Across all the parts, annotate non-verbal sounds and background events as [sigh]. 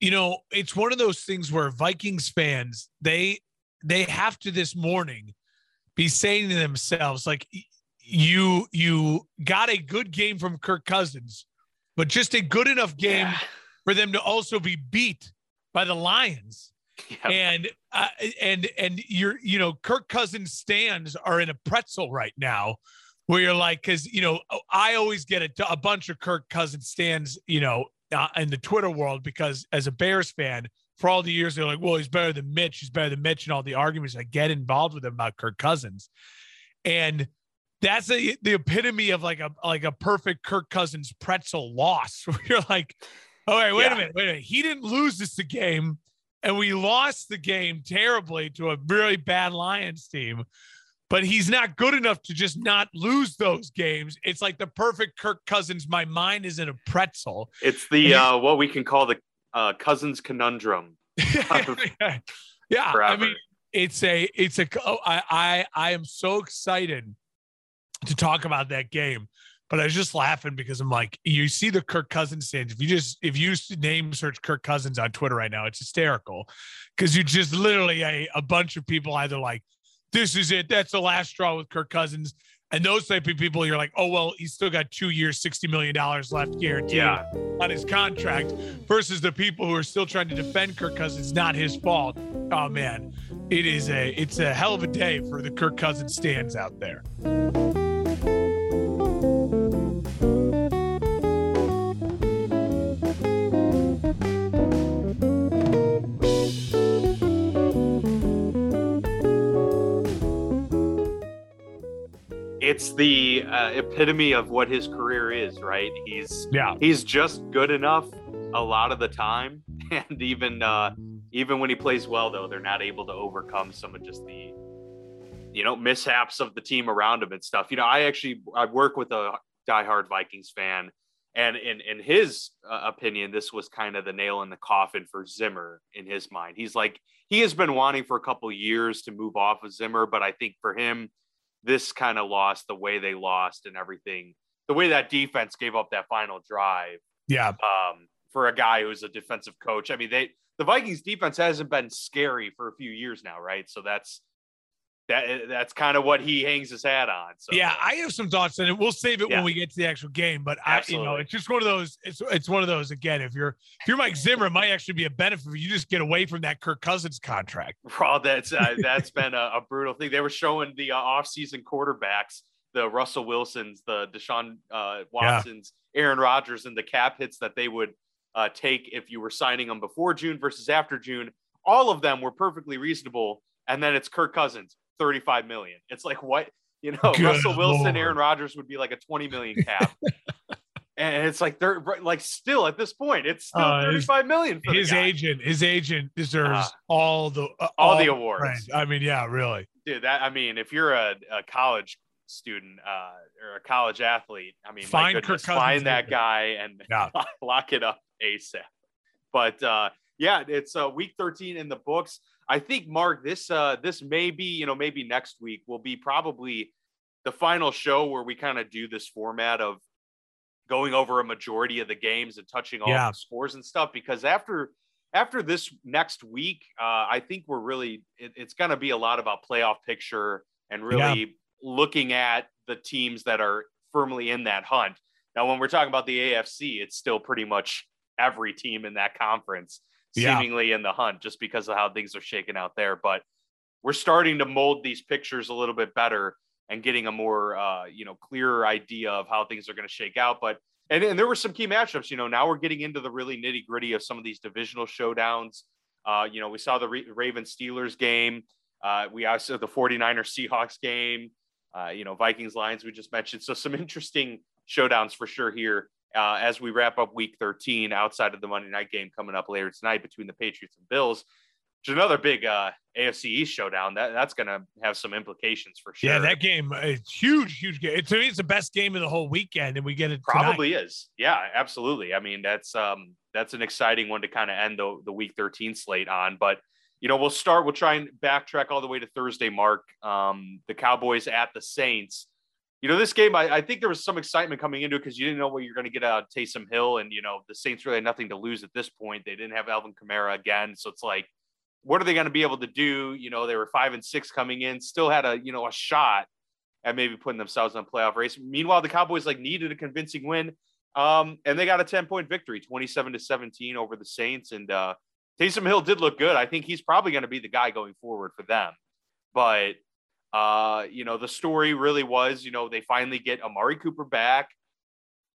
you know, it's one of those things where Vikings fans they they have to this morning be saying to themselves like you you got a good game from Kirk Cousins, but just a good enough game yeah. for them to also be beat by the Lions. Yep. And uh, and and you're you know Kirk Cousins stands are in a pretzel right now, where you're like because you know I always get a, a bunch of Kirk Cousins stands you know uh, in the Twitter world because as a Bears fan, for all the years they're like, well, he's better than Mitch, he's better than Mitch, and all the arguments I get involved with him about Kirk Cousins, and that's a, the epitome of like a like a perfect Kirk Cousins pretzel loss. [laughs] Where you're like, all right, wait yeah. a minute, wait a minute, he didn't lose this game, and we lost the game terribly to a really bad Lions team but he's not good enough to just not lose those games. It's like the perfect Kirk Cousins. My mind is in a pretzel. It's the uh, what we can call the uh, Cousins conundrum. [laughs] yeah, yeah. I mean, it's a it's a. Oh, I I I am so excited to talk about that game. But I was just laughing because I'm like, you see the Kirk Cousins stands. If you just if you name search Kirk Cousins on Twitter right now, it's hysterical because you just literally a, a bunch of people either like this is it. That's the last straw with Kirk Cousins. And those type of people, you're like, oh well, he's still got two years, sixty million dollars left guaranteed yeah. on his contract. Versus the people who are still trying to defend Kirk Cousins, not his fault. Oh man, it is a it's a hell of a day for the Kirk Cousins stands out there. It's the uh, epitome of what his career is, right? He's yeah, he's just good enough a lot of the time, [laughs] and even uh, even when he plays well, though, they're not able to overcome some of just the you know mishaps of the team around him and stuff. You know, I actually I work with a diehard Vikings fan, and in in his uh, opinion, this was kind of the nail in the coffin for Zimmer in his mind. He's like he has been wanting for a couple years to move off of Zimmer, but I think for him this kind of lost the way they lost and everything. The way that defense gave up that final drive. Yeah. Um, for a guy who's a defensive coach. I mean, they the Vikings defense hasn't been scary for a few years now, right? So that's that that's kind of what he hangs his hat on. So yeah, I have some thoughts on it. We'll save it yeah. when we get to the actual game. But Absolutely. I, you know, it's just one of those. It's it's one of those again. If you're if you're Mike Zimmer, it might actually be a benefit for you just get away from that Kirk Cousins contract. [laughs] Well, that's uh, that's been a, a, brutal thing. They were showing the uh, offseason quarterbacks, the Russell Wilsons, the Deshaun uh, Watsons, yeah. Aaron Rodgers, and the cap hits that they would uh, take if you were signing them before June versus after June. All of them were perfectly reasonable. And then it's Kirk Cousins 35 million. It's like what you know, Good Russell Wilson, Lord. Aaron Rodgers would be like a 20 million cap. [laughs] and it's like they're like still at this point, it's still uh, 35 his, million. his agent, his agent deserves uh, all the uh, all, all, the awards. I mean, yeah, really. Dude, that I mean, if you're a, a college student uh, or a college athlete, I mean, find goodness, find that guy and yeah. [laughs] lock it up ASAP. But uh, yeah, it's uh, week 13 in the books. I think Mark, this uh this may be, you know, maybe next week will be probably the final show where we kind of do this format of going over a majority of the games and touching all yeah. the scores and stuff because after after this next week, uh, I think we're really it, it's going to be a lot about playoff picture and really yeah. looking at the teams that are firmly in that hunt. Now, when we're talking about the AFC, it's still pretty much every team in that conference seemingly yeah. in the hunt just because of how things are shaking out there. But we're starting to mold these pictures a little bit better and getting a more uh, you know clearer idea of how things are going to shake out. But and, and there were some key matchups. You know, now we're getting into the really nitty gritty of some of these divisional showdowns. Uh, you know, we saw the Ra- Ravens Steelers game. Uh, we also the 49ers Seahawks game. Uh, you know, Vikings Lions we just mentioned. So some [laughs] interesting showdowns for sure here uh, as we wrap up week 13 outside of the Monday night game coming up later tonight between the Patriots and Bills. Which is another big uh, AFC East showdown. That that's going to have some implications for sure. Yeah, that game is huge, huge game. to me, it's the best game of the whole weekend, and we get it. Probably tonight. is. Yeah, absolutely. I mean, that's um that's an exciting one to kind of end the the week 13 slate on. But you know, we'll start. We'll try and backtrack all the way to Thursday. Mark, um, the Cowboys at the Saints you know, this game, I, I think there was some excitement coming into it because you didn't know what you're going to get out of Taysom Hill. And, you know, the Saints really had nothing to lose at this point. They didn't have Alvin Kamara again. So it's like, what are they going to be able to do? You know, they were five and six coming in, still had a, you know, a shot at maybe putting themselves in a playoff race. Meanwhile, the Cowboys like needed a convincing win. Um, and they got a 10 point victory, 27 to 17 over the Saints. And uh, Taysom Hill did look good. I think he's probably going to be the guy going forward for them. But uh, you know, the story really was, you know, they finally get Amari Cooper back.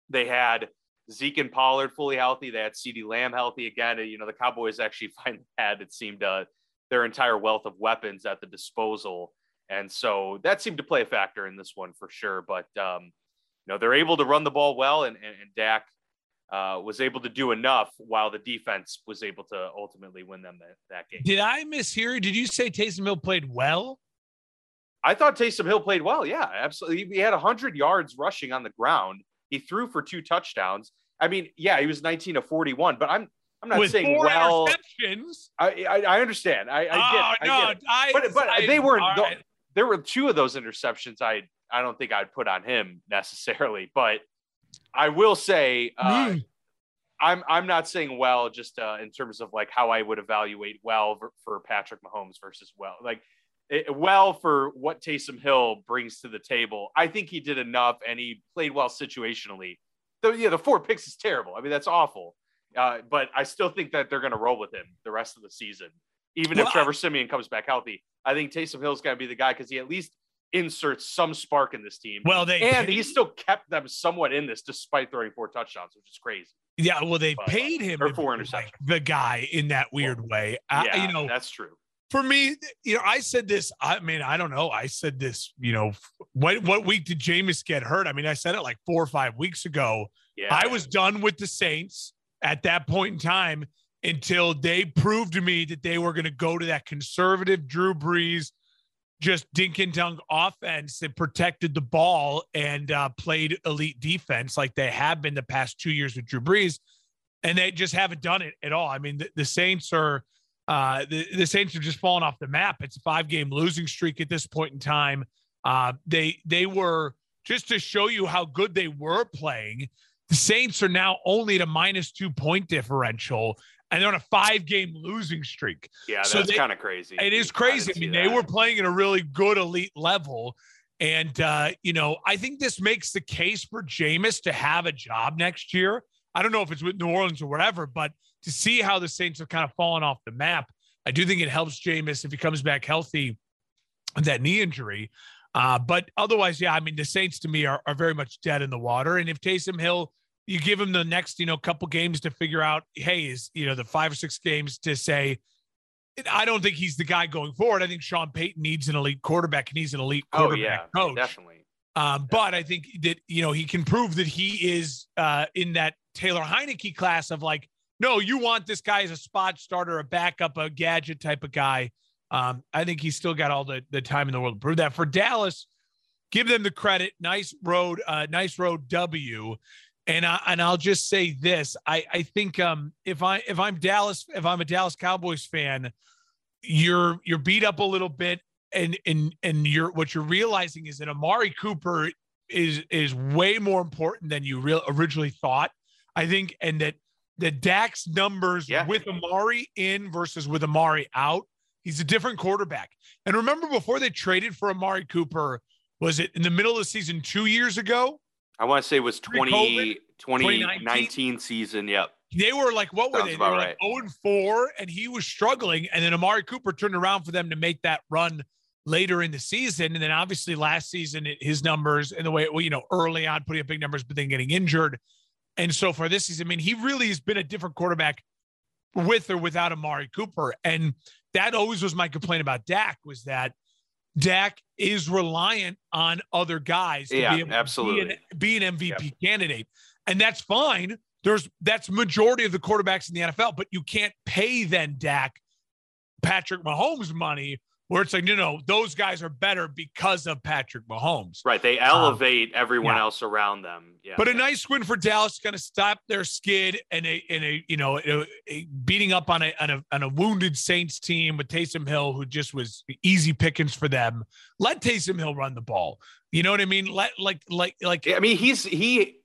They had Zeke and Pollard fully healthy. They had CeeDee Lamb healthy again. You know, the Cowboys [laughs] actually finally had, it seemed, uh, their entire wealth of weapons at the disposal. And so that seemed to play a factor in this one for sure. But, um, you know, they're able to run the ball well, and, and, and Dak uh, was able to do enough while the defense was able to ultimately win them that, that game. Did I mishear? Did you say Taysom Hill played well? I thought Taysom Hill played well. Yeah, absolutely. He had 100 yards rushing on the ground. He threw for two touchdowns. I mean, yeah, he was 19 to 41, but I'm I'm not With saying four well. interceptions. I, I, I understand. I, I get. oh, I no, get it. I, But but I- they weren't. all right. There were two of those interceptions. I I don't think I'd put on him necessarily, but I will say uh, Mm. I'm I'm not saying well just uh, in terms of like how I would evaluate well for, for Patrick Mahomes versus well like it, well for what Taysom Hill brings to the table. I think he did enough and he played well situationally. The yeah the four picks is terrible. I mean that's awful. Uh, but I still think that they're going to roll with him the rest of the season, even Well, if Trevor Siemian comes back healthy. I think Taysom Hill's going to be the guy because he at least inserts some spark in this team. Well, they and he still kept them somewhat in this despite throwing four touchdowns, which is crazy. yeah. Well, they But- paid him or four interceptions. like the guy in that weird way. I- yeah, you know, that's true. For me, you know, I said this. I mean, I don't know. I said this. You know, what what week did Jameis get hurt? I mean, I said it like four or five weeks ago. Yeah, I was done with the Saints at that point in time until they proved to me that they were going to go to that conservative Drew Brees, just dink and dunk offense that protected the ball and uh, played elite defense like they have been the past two years with Drew Brees. And they just haven't done it at all. I mean, the, the Saints are. Uh, the, the Saints are just falling off the map. It's a five game losing streak at this point in time. Uh, they they were just to show you how good they were playing. The Saints are now only at a minus two point differential, and they're on a five game losing streak. yeah, so that's kind of crazy. It is crazy. I mean, they were playing at a really good elite level. And, uh, you know, I think this makes the case for Jameis to have a job next year. I don't know if it's with New Orleans or whatever, but to see how the Saints have kind of fallen off the map, I do think it helps Jameis if he comes back healthy with that knee injury. Uh, but otherwise, yeah, I mean, the Saints to me are, are very much dead in the water. And if Taysom Hill, you give him the next, you know, couple games to figure out, hey, is, you know, the five or six games to say, I don't think he's the guy going forward. I think Sean Payton needs an elite quarterback. He needs an elite Oh quarterback yeah, coach. definitely. Um, but I think that you know he can prove that he is uh, in that Taylor Heinicke class of like, no, you want this guy as a spot starter, a backup, a gadget type of guy. Um, I think he's still got all the the time in the world to prove that. For Dallas, give them the credit. Nice road, uh, nice road W. And I and I'll just say this: I I think um, if I if I'm Dallas, if I'm a Dallas Cowboys fan, you're you're beat up a little bit and and and you're what you're realizing is that Amari Cooper is is way more important than you real originally thought. I think, and that the Dak's numbers Yeah. with Amari in versus with Amari out, he's a different quarterback. And remember, before they traded for Amari Cooper, was it in the middle of the season two years ago? I want to say it was 20, 2019 season. Yep. They were like, what were Sounds they? They were right. like 0 and 4, and he was struggling. And then Amari Cooper turned around for them to make that run later in the season. And then obviously last season, his numbers and the way, well, you know, early on putting up big numbers, but then getting injured. And so for this season, I mean, he really has been a different quarterback with or without Amari Cooper. And that always was my complaint about Dak was that Dak is reliant on other guys to Yeah, be able to absolutely. be an, be an MVP candidate. And that's fine. There's that's majority of the quarterbacks in the NFL, but you can't pay then Dak Patrick Mahomes money where it's like, you know, those guys are better because of Patrick Mahomes. Right. They elevate um, everyone yeah. else around them. Yeah. But a nice win for Dallas, going to stop their skid and a, in a, you know, a, a beating up on a, on a, on a wounded Saints team with Taysom Hill, who just was easy pickings for them. Let Taysom Hill run the ball. You know what I mean? Let, like, like, like, I mean, he's, he,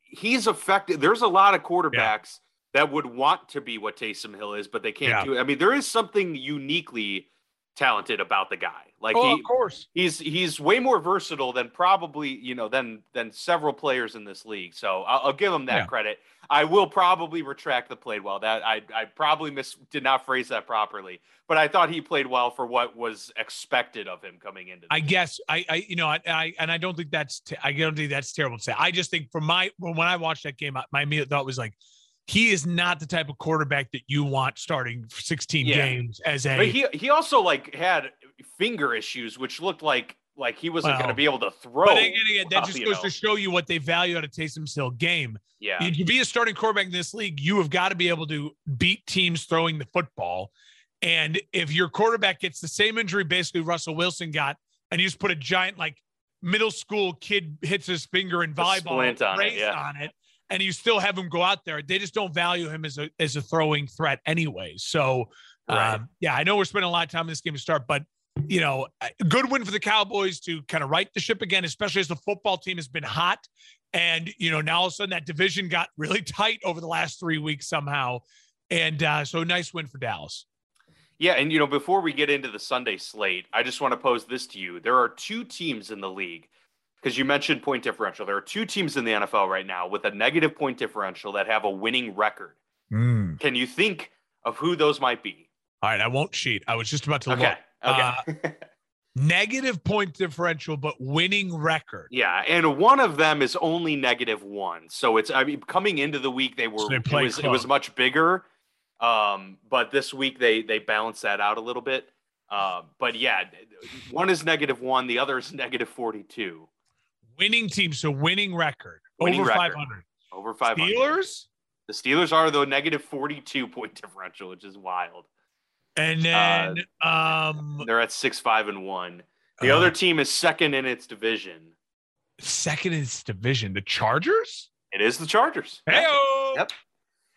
he's affected. There's a lot of quarterbacks. Yeah. That would want to be what Taysom Hill is, but they can't yeah. do it. I mean, there is something uniquely talented about the guy. Like oh, he, of course, he's he's way more versatile than probably you know than than several players in this league. So I'll, I'll give him that yeah. credit. I will probably retract the played well. That I I probably miss did not phrase that properly, but I thought he played well for what was expected of him coming into. I guess I I you know I, I and I don't think that's t- I don't think that's terrible to say. I just think for my when I watched that game, my immediate thought was like he is not the type of quarterback that you want starting 16 yeah. games as a. But he he also like had finger issues, which looked like like he wasn't well, going to be able to throw. But again, again that just goes know. to show you what they value out of Taysom Hill game. Yeah, to be a starting quarterback in this league, you have got to be able to beat teams throwing the football. And if your quarterback gets the same injury, basically Russell Wilson got, and you just put a giant like middle school kid hits his finger in volleyball on it, yeah. on it, and you still have him go out there. They just don't value him as a as a throwing threat anyway. So right. um, yeah, I know we're spending a lot of time in this game to start, but you know, good win for the Cowboys to kind of right the ship again, especially as the football team has been hot. And, you know, now all of a sudden that division got [laughs] really tight over the last three weeks somehow. And uh, so nice win for Dallas. Yeah. And, you know, before we get into the Sunday slate, I just want to pose this to you. There are two teams in the league because you mentioned point differential. There are two teams in the NFL right now with a negative point differential that have a winning record. Mm. Can you think of who those might be? All right, I won't cheat. I was just about to okay. look. Okay. Uh, [laughs] negative point differential, but winning record. Yeah, and one of them is only negative one. So it's I mean coming into the week they were so they it was it was much bigger. Um, but this week they they balanced that out a little bit. Uh, but yeah, one is negative one, the other is negative forty two. Winning team, so winning record winning over five hundred. Over five hundred. Steelers. The Steelers are the negative forty two point differential, which is wild. And uh, then uh, um, they're at six, five, and one. The uh, other team is second in its division. Second in its division, the Chargers. It is the Chargers. Hey, yep.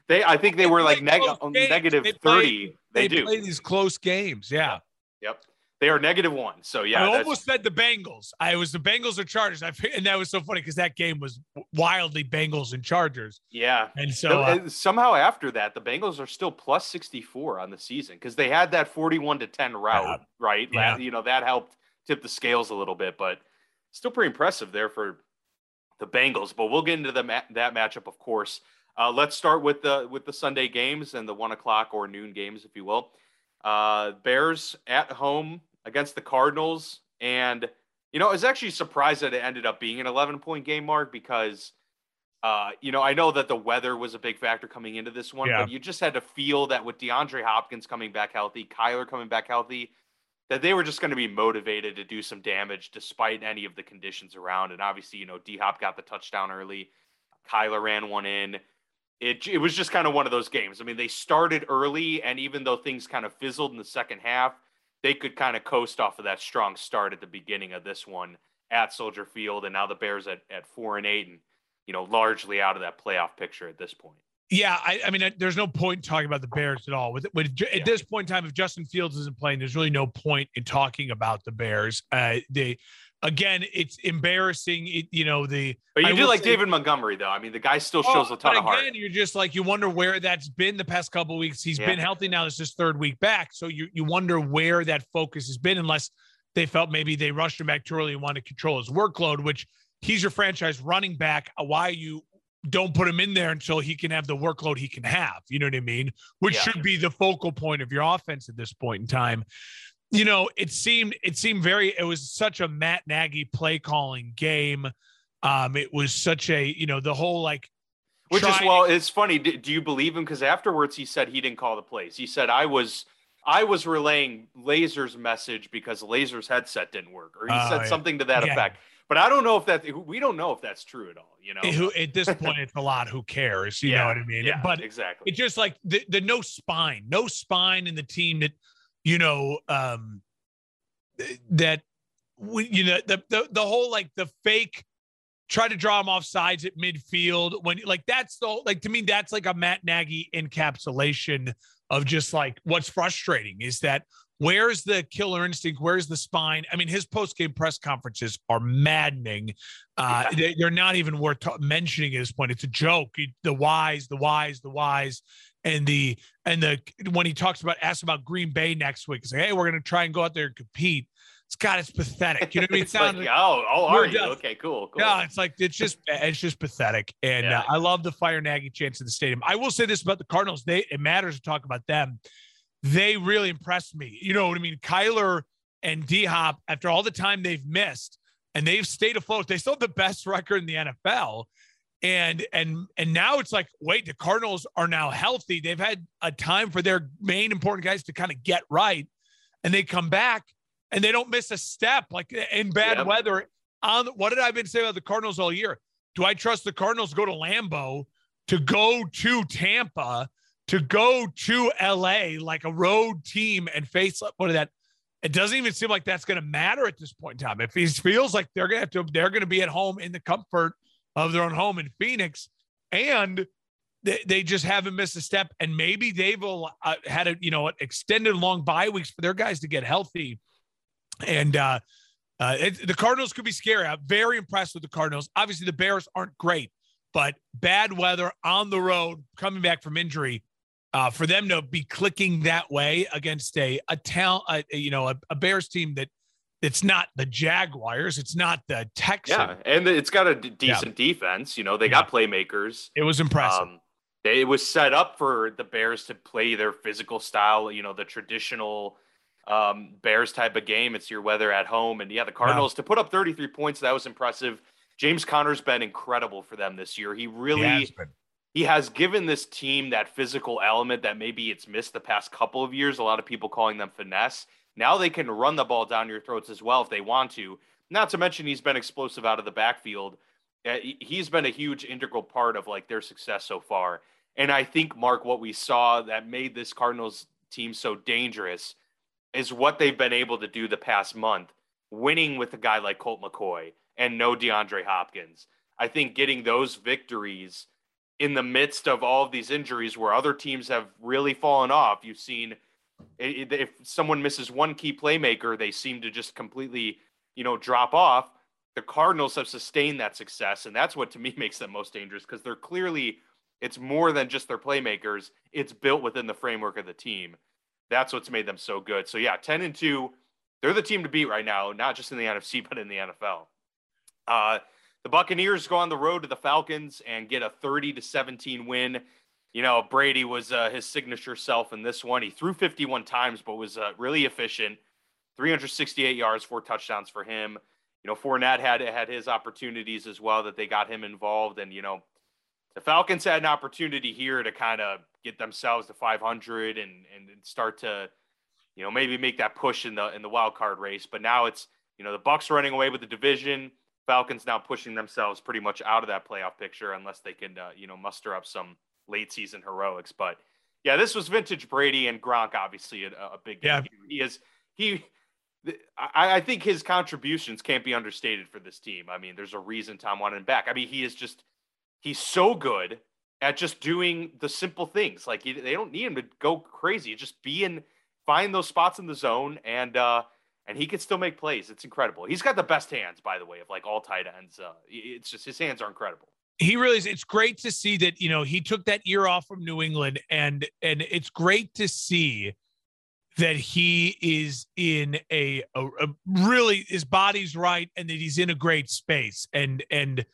They, I think they, they were like neg- negative they thirty. They, they, do play these close games. Yeah. Yep. They are negative one. So yeah, I almost said the Bengals. I was the Bengals or Chargers. I and that was so funny because that game was wildly Bengals and Chargers. Yeah, and so uh, somehow after that, the Bengals are still plus sixty four on the season because they had that forty one to ten route, right? Yeah. you know that helped tip the scales a little bit, but still pretty impressive there for the Bengals. But we'll get into the ma- that matchup, of course. Uh, let's start with the with the Sunday games and the one o'clock or noon games, if you will. Uh, Bears at home against the Cardinals. And, you know, I was actually surprised that it ended up being an 11 point game, Mark, because, uh, you know, I know that the weather was a big factor coming into this one, yeah. but you just had to feel that with DeAndre Hopkins coming back healthy, Kyler coming back healthy, that they were just going to be motivated to do some damage despite any of the conditions around. And obviously, you know, D Hop got the touchdown early, Kyler ran one in. It, it was just kind of one of those games. I mean, they started early, and even though things kind of fizzled in the second half, they could kind of coast off of that strong start at the beginning of this one at Soldier Field, and now the Bears at, at four and eight, and you know largely out of that playoff picture at this point. Yeah, I, I mean, there's no point in talking about the Bears at all. With, with yeah. at this point in time, if Justin Fields isn't playing, there's really no point in talking about the Bears. Uh, they again, it's embarrassing. It, you know the. But you I do like say, David Montgomery, though. I mean, the guy still oh, shows oh, a ton of heart. Again, you're just like you wonder where that's been the past couple weeks. He's yeah. been healthy now. This is his third week back, so you you wonder where that focus has been, unless they felt maybe they rushed him back too early and wanted to control his workload. Which he's your franchise running back. Why you don't put him in there until he can have the workload he can have. You know what I mean? Which yeah. should be the focal point of your offense at this point in time you know, it seemed it seemed very it was such a Matt Nagy play calling game. Um, it was such a you know the whole like which is well, it's funny. Do, do you believe him? Because afterwards he said he didn't call the plays. He said I was I was relaying Lazor's message because Lazor's headset didn't work, or he uh, said something to that yeah. effect. But I don't know if that we don't know if that's true at all. You know, Who, at this point it's a lot. Who cares? You yeah, know what I mean? Yeah, but exactly. It's just like the the no spine, no spine in the team that you know, um, that you know the, the the whole like the fake try to draw him off sides at midfield when like that's the like to me that's like a Matt Nagy encapsulation of just like what's frustrating is that where's the killer instinct where's the spine i mean his post-game press conferences are maddening uh yeah. they're not even worth t- mentioning at this point it's a joke the whys the whys the whys and the and the when he talks about ask about green bay next week it's like hey we're going to try and go out there and compete it's God, it's pathetic. You know what I mean? [laughs] It sounds like, oh, oh, are you? Done. Okay, cool, cool. Yeah, it's like it's just it's just pathetic. And yeah. uh, I love the fire Nagy chance in the stadium. I will say this about the Cardinals: they it matters to talk about them. They really impressed me. You know what I mean? Kyler and D Hop, after all the time they've missed, and they've stayed afloat. They still have the best record in the NFL. And and and now it's like, wait, the Cardinals are now healthy. They've had a time for their main important guys to kind of get right, and they come back and they don't miss a step like in bad yep. weather. On what did I been say about the Cardinals all year? Do I trust the Cardinals go to Lambeau to go to Tampa to go to LA like a road team and face what that? It doesn't even seem like that's going to matter at this point in time. If he feels like they're going to have to, they're going to be at home in the comfort of their own home in Phoenix, and they, they just haven't missed a step. And maybe they've uh, had a you know extended long bye weeks for their guys to get healthy and uh, uh, it, the Cardinals could be scary. I'm very impressed with the Cardinals. Obviously, the Bears aren't great, but bad weather on the road, coming back from injury, uh, for them to be clicking that way against a a town, you know, a, a, Bears team that it's not the Jaguars, it's not the Texans. Yeah, and it's got a d- decent yeah. defense. You know, they yeah. got playmakers. It was impressive. Um, they, it was set up for the Bears to play their physical style. You know, the traditional um, Bears type of game. It's your weather at home. And yeah, the Cardinals wow. to put up 33 points, that was impressive. James Conner's been incredible for them this year. He really he he has given this team that physical element that maybe it's missed the past couple of years. A lot of people calling them finesse. Now they can run the ball down your throats as well if they want to. Not to mention he's been explosive out of the backfield. Uh, he's been a huge integral part of like their success so far. And I think Mark, what we saw that made this Cardinals team so dangerous is what they've been able to do the past month, winning with a guy like Colt McCoy and no DeAndre Hopkins. I think getting those victories in the midst of all of these injuries where other teams have really fallen off, you've seen if someone misses one key playmaker, they seem to just completely, you know, drop off. The Cardinals have sustained that success, and that's what to me [laughs] makes them most dangerous because they're clearly it's more than just their playmakers. It's built within the framework of the team. That's what's made them so good. So yeah, 10 and 2, they're the team to beat right now, not just in the [laughs] NFC, but in the NFL. Uh, the Buccaneers go on the road to the Falcons and get a 30 to 17 win. You know, Brady was uh, his signature self in this one. He threw 51 times, but was uh, really efficient. 368 yards, four touchdowns for him. You know, Fournette had had his opportunities as well that they got him involved, and you know, the Falcons had an opportunity here to kind of get themselves to 500 and and start to, you know, maybe make that push in the in the wild card race. But now it's you know the Bucks running away with the division. Falcons now pushing themselves pretty much out of that playoff picture unless they can uh, you know muster up some late season heroics. But yeah, this was vintage Brady and Gronk, obviously a, a big yeah. He is he. I, I think his contributions can't be understated for this team. I mean, there's a reason Tom wanted him back. I mean, he is just he's so good at just doing the simple things. Like they don't need him to go crazy. Just be in, find those spots in the zone, and uh, and he can still make plays. It's incredible. He's got the best hands, by the way, of like all tight ends. Uh, it's just his hands are incredible. He really is. It's great to see that you know he took that year off from New England, and and it's great to see that he is in a, a, a really his body's right, and that he's in a great space, and and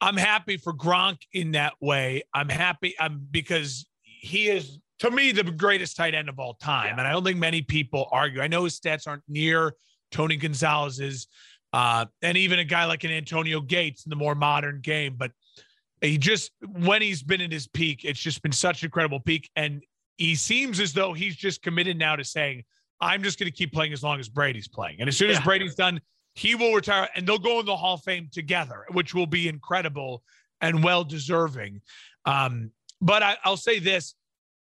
I'm happy for Gronk in that way. I'm happy I'm because he is to me the greatest tight end of all time. Yeah. And I don't think many people argue. I know his stats aren't near Tony Gonzalez's, uh, and even a guy like an Antonio Gates in the more modern game, but he just when he's been in his peak, it's just been such an incredible peak. And he seems as though he's just committed now to saying, I'm just going to keep playing as long as Brady's playing. And as soon as Brady's done, he will retire and they'll go in the Hall of Fame together, which will be incredible and well deserving. Um, but I, will say this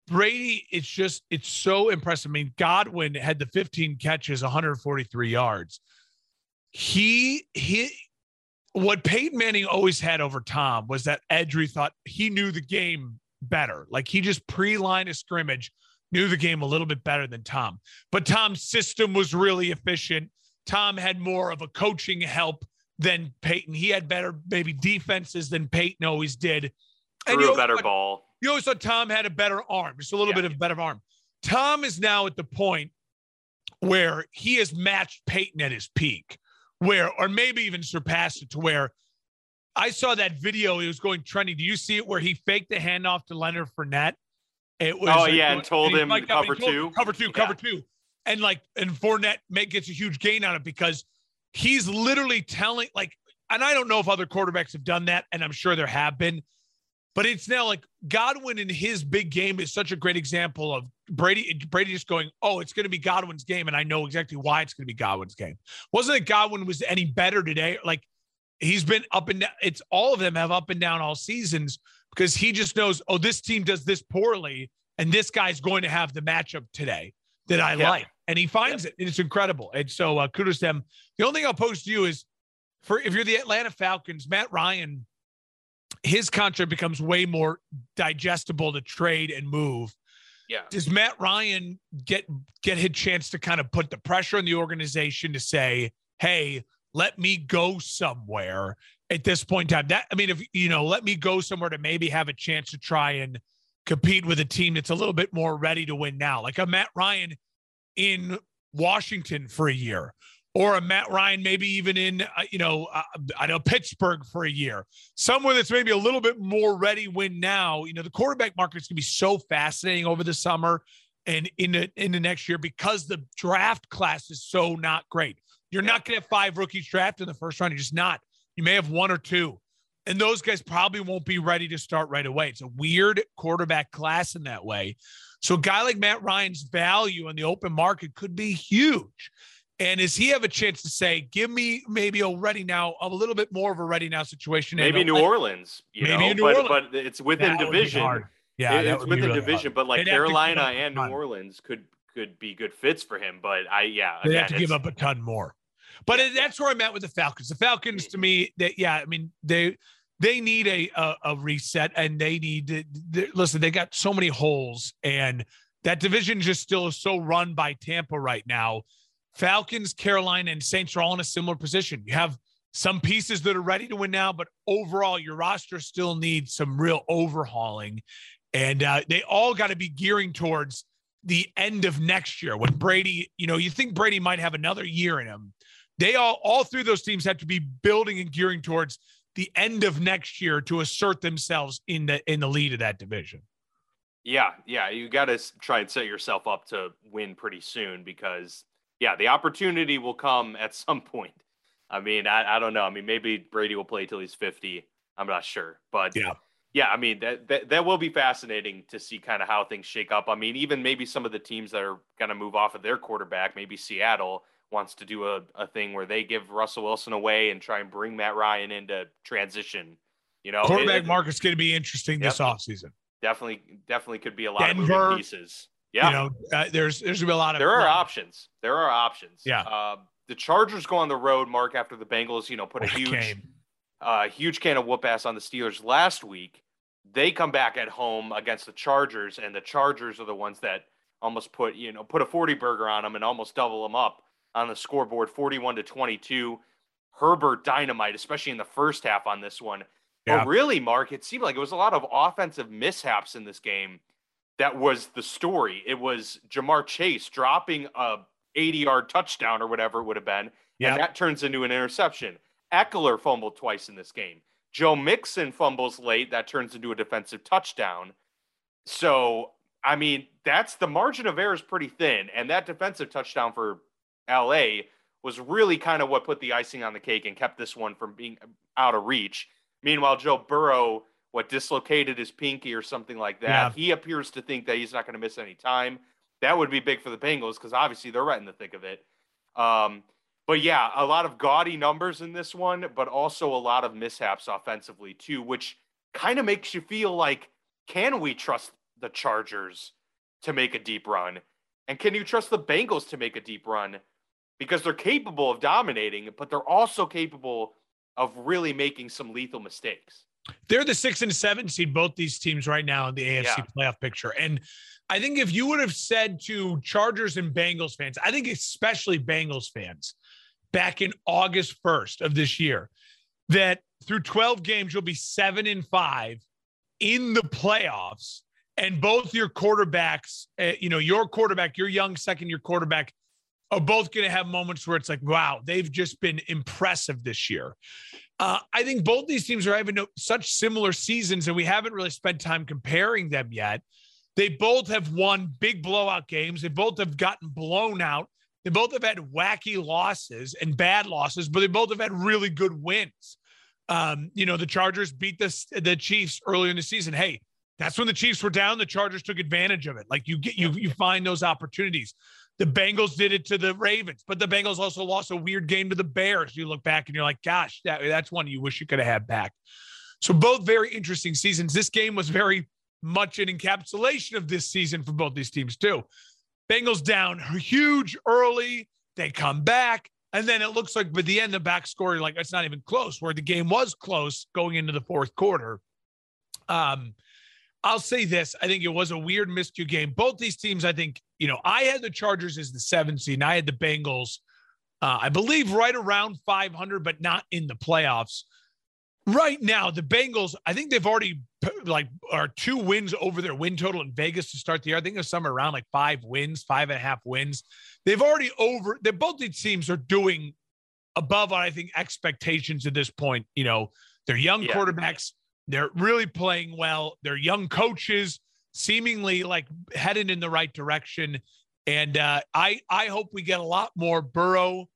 Brady, it's just it's so impressive. I mean, Godwin had the 15 catches, 143 yards. He he what Peyton Manning always had over Tom was that Edry thought he knew the game better. Like he just pre-line of scrimmage knew the game a little bit better than Tom. But Tom's system was really efficient. Tom had more of a coaching help than Peyton. He had better maybe defenses than Peyton always did. And Threw a better ball. You always thought Tom had a better arm, just a little yeah. bit of better arm. Tom is now at the point where he has matched Peyton at his peak, where or maybe even surpassed it to where I saw that video. He was going trending. Do you see it where he faked the handoff to Leonard Fournette? It was. Oh yeah, and told and him like, cover two, cover two, yeah. cover two, and like and Fournette make, gets a huge gain on it because he's literally telling like, and I don't know if other quarterbacks have done that, and I'm sure there have been, but it's now like Godwin in his big game is such a great example of Brady. Brady just going, oh, it's going to be Godwin's game, and I know exactly why it's going to be Godwin's game. Wasn't it Godwin was any better today? Like he's been up and down. It's all of them have up and down all seasons because he just knows, oh, this team does this poorly, and this guy's going to have the matchup today that I yeah. like. And he finds yeah. it. And it's incredible. And so uh, kudos to them. The only thing I'll post to you is for if you're the Atlanta Falcons, Matt Ryan, his contract becomes way more digestible to trade and move. Yeah. Does Matt Ryan get get his chance to kind of put the pressure on the organization to say, hey, let me go somewhere at this point in time. That I mean, if you know, let me go somewhere to maybe have a chance to try and compete with a team that's a little bit more ready to win now, like a Matt Ryan in Washington for a year, or a Matt Ryan maybe even in uh, you know uh, I know Pittsburgh for a year, somewhere that's maybe a little bit more ready win now. You know, the quarterback market is going to be so fascinating over the summer and in the in the next year because the draft class is so not great. You're not going to have five rookies drafted in the first round. You're just not. You may have one or two. And those guys probably won't be ready to start right away. It's a weird quarterback class in that way. So a guy like Matt Ryan's value in the open market could be huge. And does he have a chance to say, give me maybe a ready now, a little bit more of a ready now situation? Maybe New Orleans, maybe know, New but, Orleans. but it's within that division. Yeah, it, it's within really division, hard. but like They'd Carolina and New Orleans could could be good fits for him. But I, yeah, they have to give up a ton more. But that's where I'm at with the Falcons. The Falcons, to me, they, yeah, I mean they they need a a, a reset, and they need to listen. They got so many holes, and that division just still is so run by Tampa right now. Falcons, Carolina, and Saints are all in a similar position. You have some pieces that are ready to win now, but overall, your roster still needs some real overhauling, and uh, they all got to be gearing towards the end of next year when Brady. You know, you think Brady might have another year in him they all all three of those teams have to be building and gearing towards the end of next year to assert themselves in the in the lead of that division. Yeah, yeah, you got to try and set yourself up to win pretty soon because yeah, the opportunity will come at some point. I mean, I, I don't know. I mean, maybe Brady will play till he's 50. I'm not sure, but yeah. Yeah, I mean that, that that will be fascinating to see kind of how things shake up. I mean, even maybe some of the teams that are going to move off of their quarterback, maybe Seattle, wants to do a, a thing where they give Russell Wilson away and try and bring Matt Ryan into transition. You know, quarterback market is going to be interesting yep, this offseason. Definitely, definitely could be a lot Denver, of moving pieces. Yeah, you know, uh, there's there's gonna be a lot of. There are options. There are options. Yeah. Uh, the Chargers go on the road, Mark, after the Bengals, you know, put a huge, uh, huge can of whoop ass on the Steelers last week. They come back at home against the Chargers, and the Chargers are the ones that almost put you know put a forty burger on them and almost double them up on the scoreboard 41 to 22. Herbert dynamite, especially in the first half on this one. Yeah. But really, Mark, it seemed like it was a lot of offensive mishaps in this game. That was the story. It was Ja'Marr Chase dropping a 80 yard touchdown or whatever it would have been. Yeah. And that turns into an interception. Ekeler fumbled twice in this game. Joe Mixon fumbles late. That turns into a defensive touchdown. So, I mean, that's the margin of error is pretty thin. And that defensive touchdown for LA was really kind of what put the icing on the cake and kept this one from being out of reach. Meanwhile, Joe Burrow, what dislocated his pinky or something like that, yeah. he appears to think that he's not going to miss any time. That would be big for the Bengals because obviously they're right in the thick of it. Um, but yeah, a lot of gaudy numbers in this one, but also a lot of mishaps offensively too, which kind of makes you feel like, can we trust the Chargers to make a deep run? And can you trust the Bengals to make a deep run? Because they're capable of dominating, but they're also capable of really making some lethal mistakes. They're the six and seven seed, both these teams right now in the AFC yeah. playoff picture. And I think if you would have said to Chargers and Bengals fans, I think especially Bengals fans, back in August 1st of this year, that through 12 games, you'll be seven and five in the playoffs. And both your quarterbacks, uh, you know, your quarterback, your young second year quarterback, are both going to have moments where it's like, wow, they've just been impressive this year. Uh, I think both these teams are having such similar seasons, and we haven't really spent time comparing them yet. They both have won big blowout games. They both have gotten blown out. They both have had wacky losses and bad losses, but they both have had really good wins. Um, you know, the Chargers beat the, the Chiefs earlier in the season. Hey, that's when the Chiefs were down. The Chargers took advantage of it. Like you get you you find those opportunities. The Bengals did it to the Ravens, but the Bengals also lost a weird game to the Bears. You look back and you're like, gosh, that, that's one you wish you could have had back. So both very interesting seasons. This game was very much an encapsulation of this season for both these teams, too. Bengals down huge early. They come back. And then it looks like by the end, the back score, like it's not even close, where the game was close going into the fourth quarter. Um, I'll say this. I think it was a weird miscue game. Both these teams, I think, you know, I had the Chargers as the seven seed, and I had the Bengals, uh, I believe, right around 500, but not in the playoffs. Right now, the Bengals, I think they've already like are two wins over their win total in Vegas to start the year. I think there's somewhere around like five wins, five and a half wins. They've already over. They both these teams are doing above, I think, expectations at this point. You know, they're young yeah. quarterbacks. They're really playing well. They're young coaches, seemingly like headed in the right direction. And uh, I I hope we get a lot more Burrow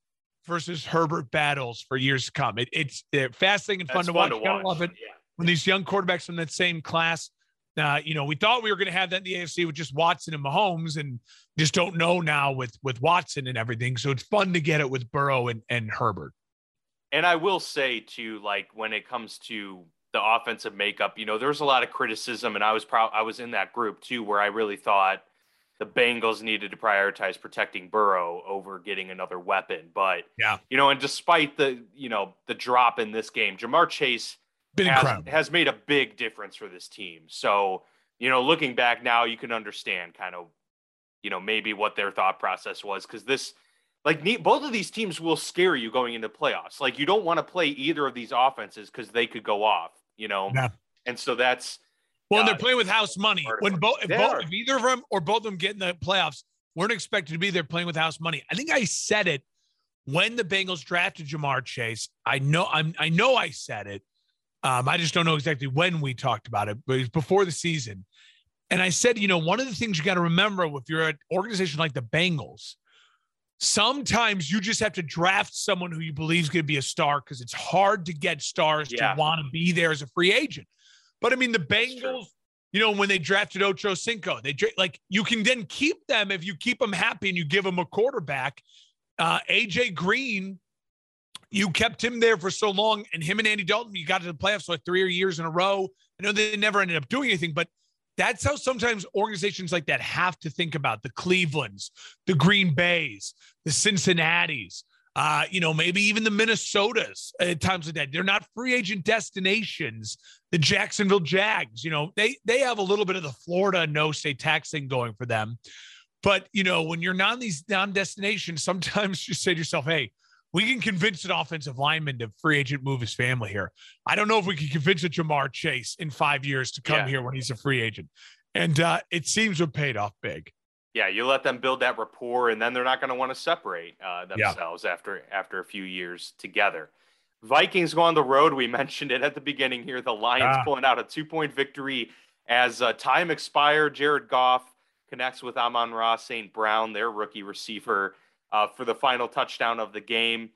versus Herbert battles for years to come. It, it's fascinating and fun, to, fun watch. to watch. I love it yeah. when these young quarterbacks from that same class. Uh, you know, we thought we were going to have that in the AFC with just Watson and Mahomes, and just don't know now with with Watson and everything. So it's fun to get it with Burrow and and Herbert. And I will say too, like when it comes to the offensive makeup, you know, there's a lot of criticism, and I was proud. I was in that group too, where I really thought the Bengals needed to prioritize protecting Burrow over getting another weapon. But yeah, you know, and despite the you know the drop in this game, Ja'Marr Chase has, has made a big difference for this team. So you know, looking back now, you can understand kind of you know maybe what their thought process was because this like both of these teams will scare you going into playoffs. Like you don't want to play either of these offenses because they could go off. You know, yeah. and so that's well, they're playing with house money. When both, if, both, if either of them or both of them get in the playoffs, weren't expected to be there playing with house money. I think I said it when the Bengals drafted Ja'Marr Chase. I know I'm I know I said it. Um, I just don't know exactly when we talked about it, but it was before the season. And I said, you know, one of the things you got to remember if you're an organization like the Bengals, sometimes you just have to draft someone who you believe is going to be a star because it's hard to get stars yeah. to want to be there as a free agent. But I mean, the Bengals, you know, when they drafted Ocho Cinco, they like you can then keep them if you keep them happy and you give them a quarterback. Uh, AJ Green, you kept him there for so long, and him and Andy Dalton, you got to the playoffs like three years in a row. I know they never ended up doing anything, but that's how sometimes organizations like that have to think about the Clevelands, the Green Bays, the Cincinnati's uh, you know, maybe even the Minnesotas at times like that. They're not free agent destinations. The Jacksonville Jags, you know, they they have a little bit of the Florida no state tax thing going for them. But you know, when you're not in these non destinations, sometimes [laughs] you say to yourself, "Hey, we can convince an offensive lineman to free agent move his family here. I don't know if we can convince a Ja'Marr Chase in five years to come yeah. here when he's a free agent." And uh, it seems have paid off big yeah, you let them build that rapport, and then they're not going to want to separate uh, themselves yeah. after after a few years together. Vikings go on the road. We [laughs] mentioned it at the beginning here. The Lions ah. pulling out a two point victory as uh, time expired. Jared Goff connects with Amon-Ra St. Brown, their rookie receiver, uh, for the final touchdown of the game.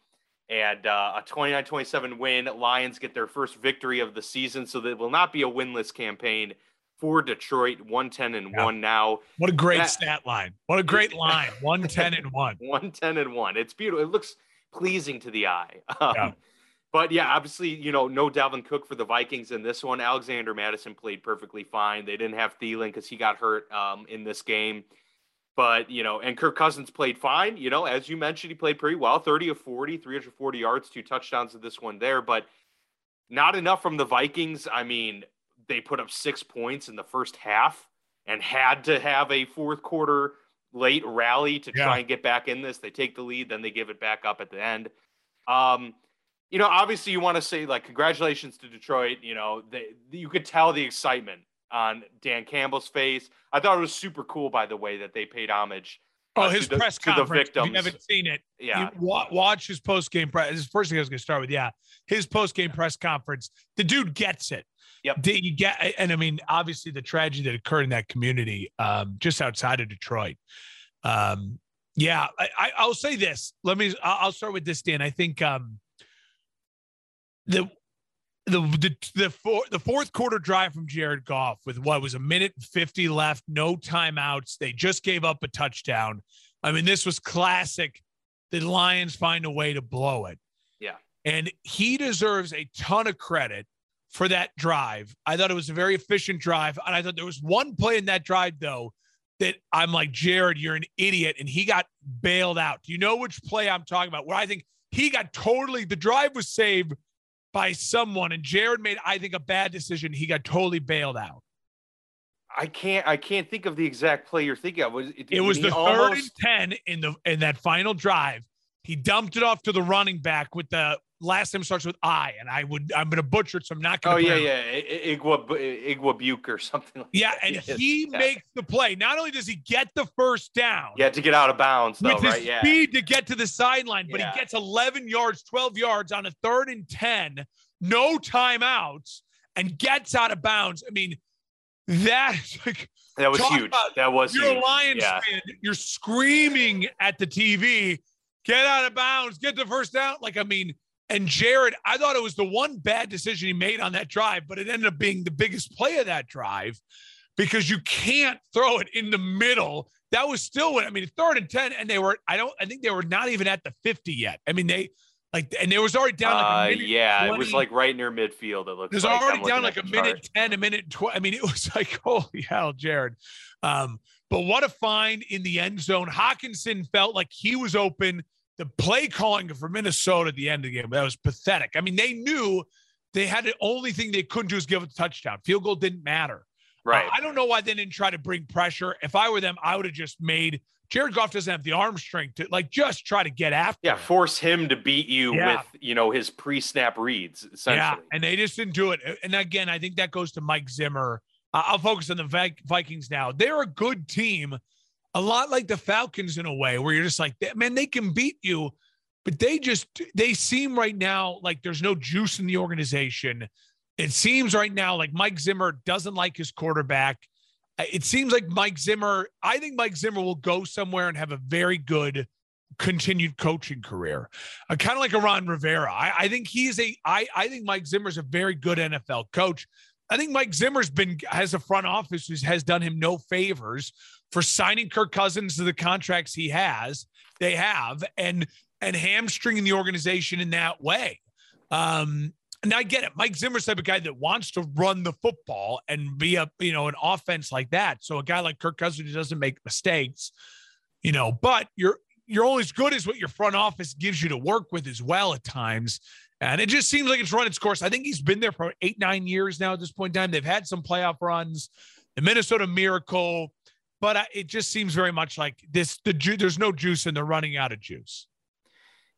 And uh, a 29 27 win. Lions get their first victory of the season, so that will not be a winless campaign for Detroit, 110 and yeah. 1 now. What a great that, stat line. What a great [laughs] line. 110 and 1. [laughs] 110 and 1. It's beautiful. It looks pleasing to the eye. [laughs] Um, yeah. but yeah, obviously, you know, no Dalvin Cook for the Vikings in this one. Alexander Mattison played perfectly fine. They didn't have Thielen because he got hurt um, in this game. But, you know, and Kirk Cousins played fine. You know, as you mentioned, he played pretty well 30 of 40, 340 yards, two touchdowns in this one there. But not enough from the Vikings. I mean, they put up six points in the first half and had to have a fourth quarter late rally to yeah. try and get back in this. They take the lead, then they give it back up at the end. Um, you know, obviously you want to say like congratulations to Detroit. You know, they, you could tell the excitement on Dan Campbell's face. I thought it was super cool, by the way, that they paid homage. Uh, oh, his press the, conference. To the victims. If you haven't seen it. Yeah. watch his post game press. This is the first thing I was going to start with. Yeah, his post game press conference. The dude gets it. Yep. Did you get? And I mean, obviously, the tragedy that occurred in that community, um, just outside of Detroit. Um, yeah, I, I, will say this. Let me. I'll start with this, Dan. I think um, the the the the, four, the fourth quarter drive from Jared Goff with what was a minute and 50 left, no timeouts. They just gave up a touchdown. I mean, this was classic. The Lions find a way to blow it. Yeah. And he deserves a ton of credit for that drive. I thought it was a very efficient drive. And I thought there was one play in that drive, though, that I'm like, Jared, you're an idiot. And he got bailed out. Do you know which play I'm talking about? Where I think he got totally, the drive was saved by someone, and Jared made, I think, a bad decision. He got totally bailed out. I can't. I can't think of the exact play you're thinking of. Was it, it was the almost... third and ten in the in that final drive. He dumped it off to the running back with the last name starts with I, and I would I'm going to butcher it, so I'm not going to. Oh yeah, yeah, Igwa Igwa Buke or something. Like that yeah, and he yeah. makes the play. Not only does he get the first down, yeah, to get out of bounds, though, with right? his yeah. speed to get to the sideline, but yeah. he gets 11 yards, 12 yards on a third and 10, no timeouts, and gets out of bounds. I mean, that like. That was huge. That was you're huge. a Lions yeah. fan. You're screaming at the TV, get out of bounds, get the first down. Like, I mean, and Jared, I thought it was the one bad decision he made on that drive, but it ended up being the biggest play of that drive because you can't throw it in the middle. That was still, what I mean, third and 10, and they were, I don't, I think they were not even at the 50 yet. I mean, they, like, and there was already down like uh, yeah, 20. it was like right near midfield. It looked. It was like. already down like a minute ten, a minute twelve. I mean, it was [laughs] like holy hell, Jared. Um, but what a find in the end zone. Hockenson felt like he was open the play calling for Minnesota at the end of the game, that was pathetic. I mean, they knew they had the only thing they couldn't do is give a touchdown. Field goal didn't matter. Right. Uh, I don't know why they didn't try to bring pressure. If I were them, I would have just made Jared Goff doesn't have the arm strength to like just try to get after. Yeah, him. force him to beat you yeah. with you know his pre-snap reads. Essentially. Yeah, and they just didn't do it. And again, I think that goes to Mike Zimmer. Uh, I'll focus on the Vikings now. They're a good team a lot like the Falcons in a way, where you're just like, man, they can beat you, but they just they seem right now like there's no juice in the organization. It seems right now like Mike Zimmer doesn't like his quarterback. It seems like Mike Zimmer, I think Mike Zimmer will go somewhere and have a very good continued coaching career. Uh, kind of like a Ron Rivera. I, I think he's a I, I think Mike Zimmer's a very good NFL coach. I think Mike Zimmer's been has a front office who has done him no favors for signing Kirk Cousins to the contracts he has. They have and and hamstringing the organization in that way. Um, and I get it. Mike Zimmer's type of guy that wants to run the football and be a you know an offense like that. So a guy like Kirk Cousins doesn't make mistakes, you know. But you're you're only as good as what your front office gives you to work with as well at times. And it just seems like it's run its course. I think he's been there for eight, nine years now at this point in time. They've had some playoff runs, the Minnesota Miracle, but it just seems very much like this. The ju- there's no juice and they're running out of juice.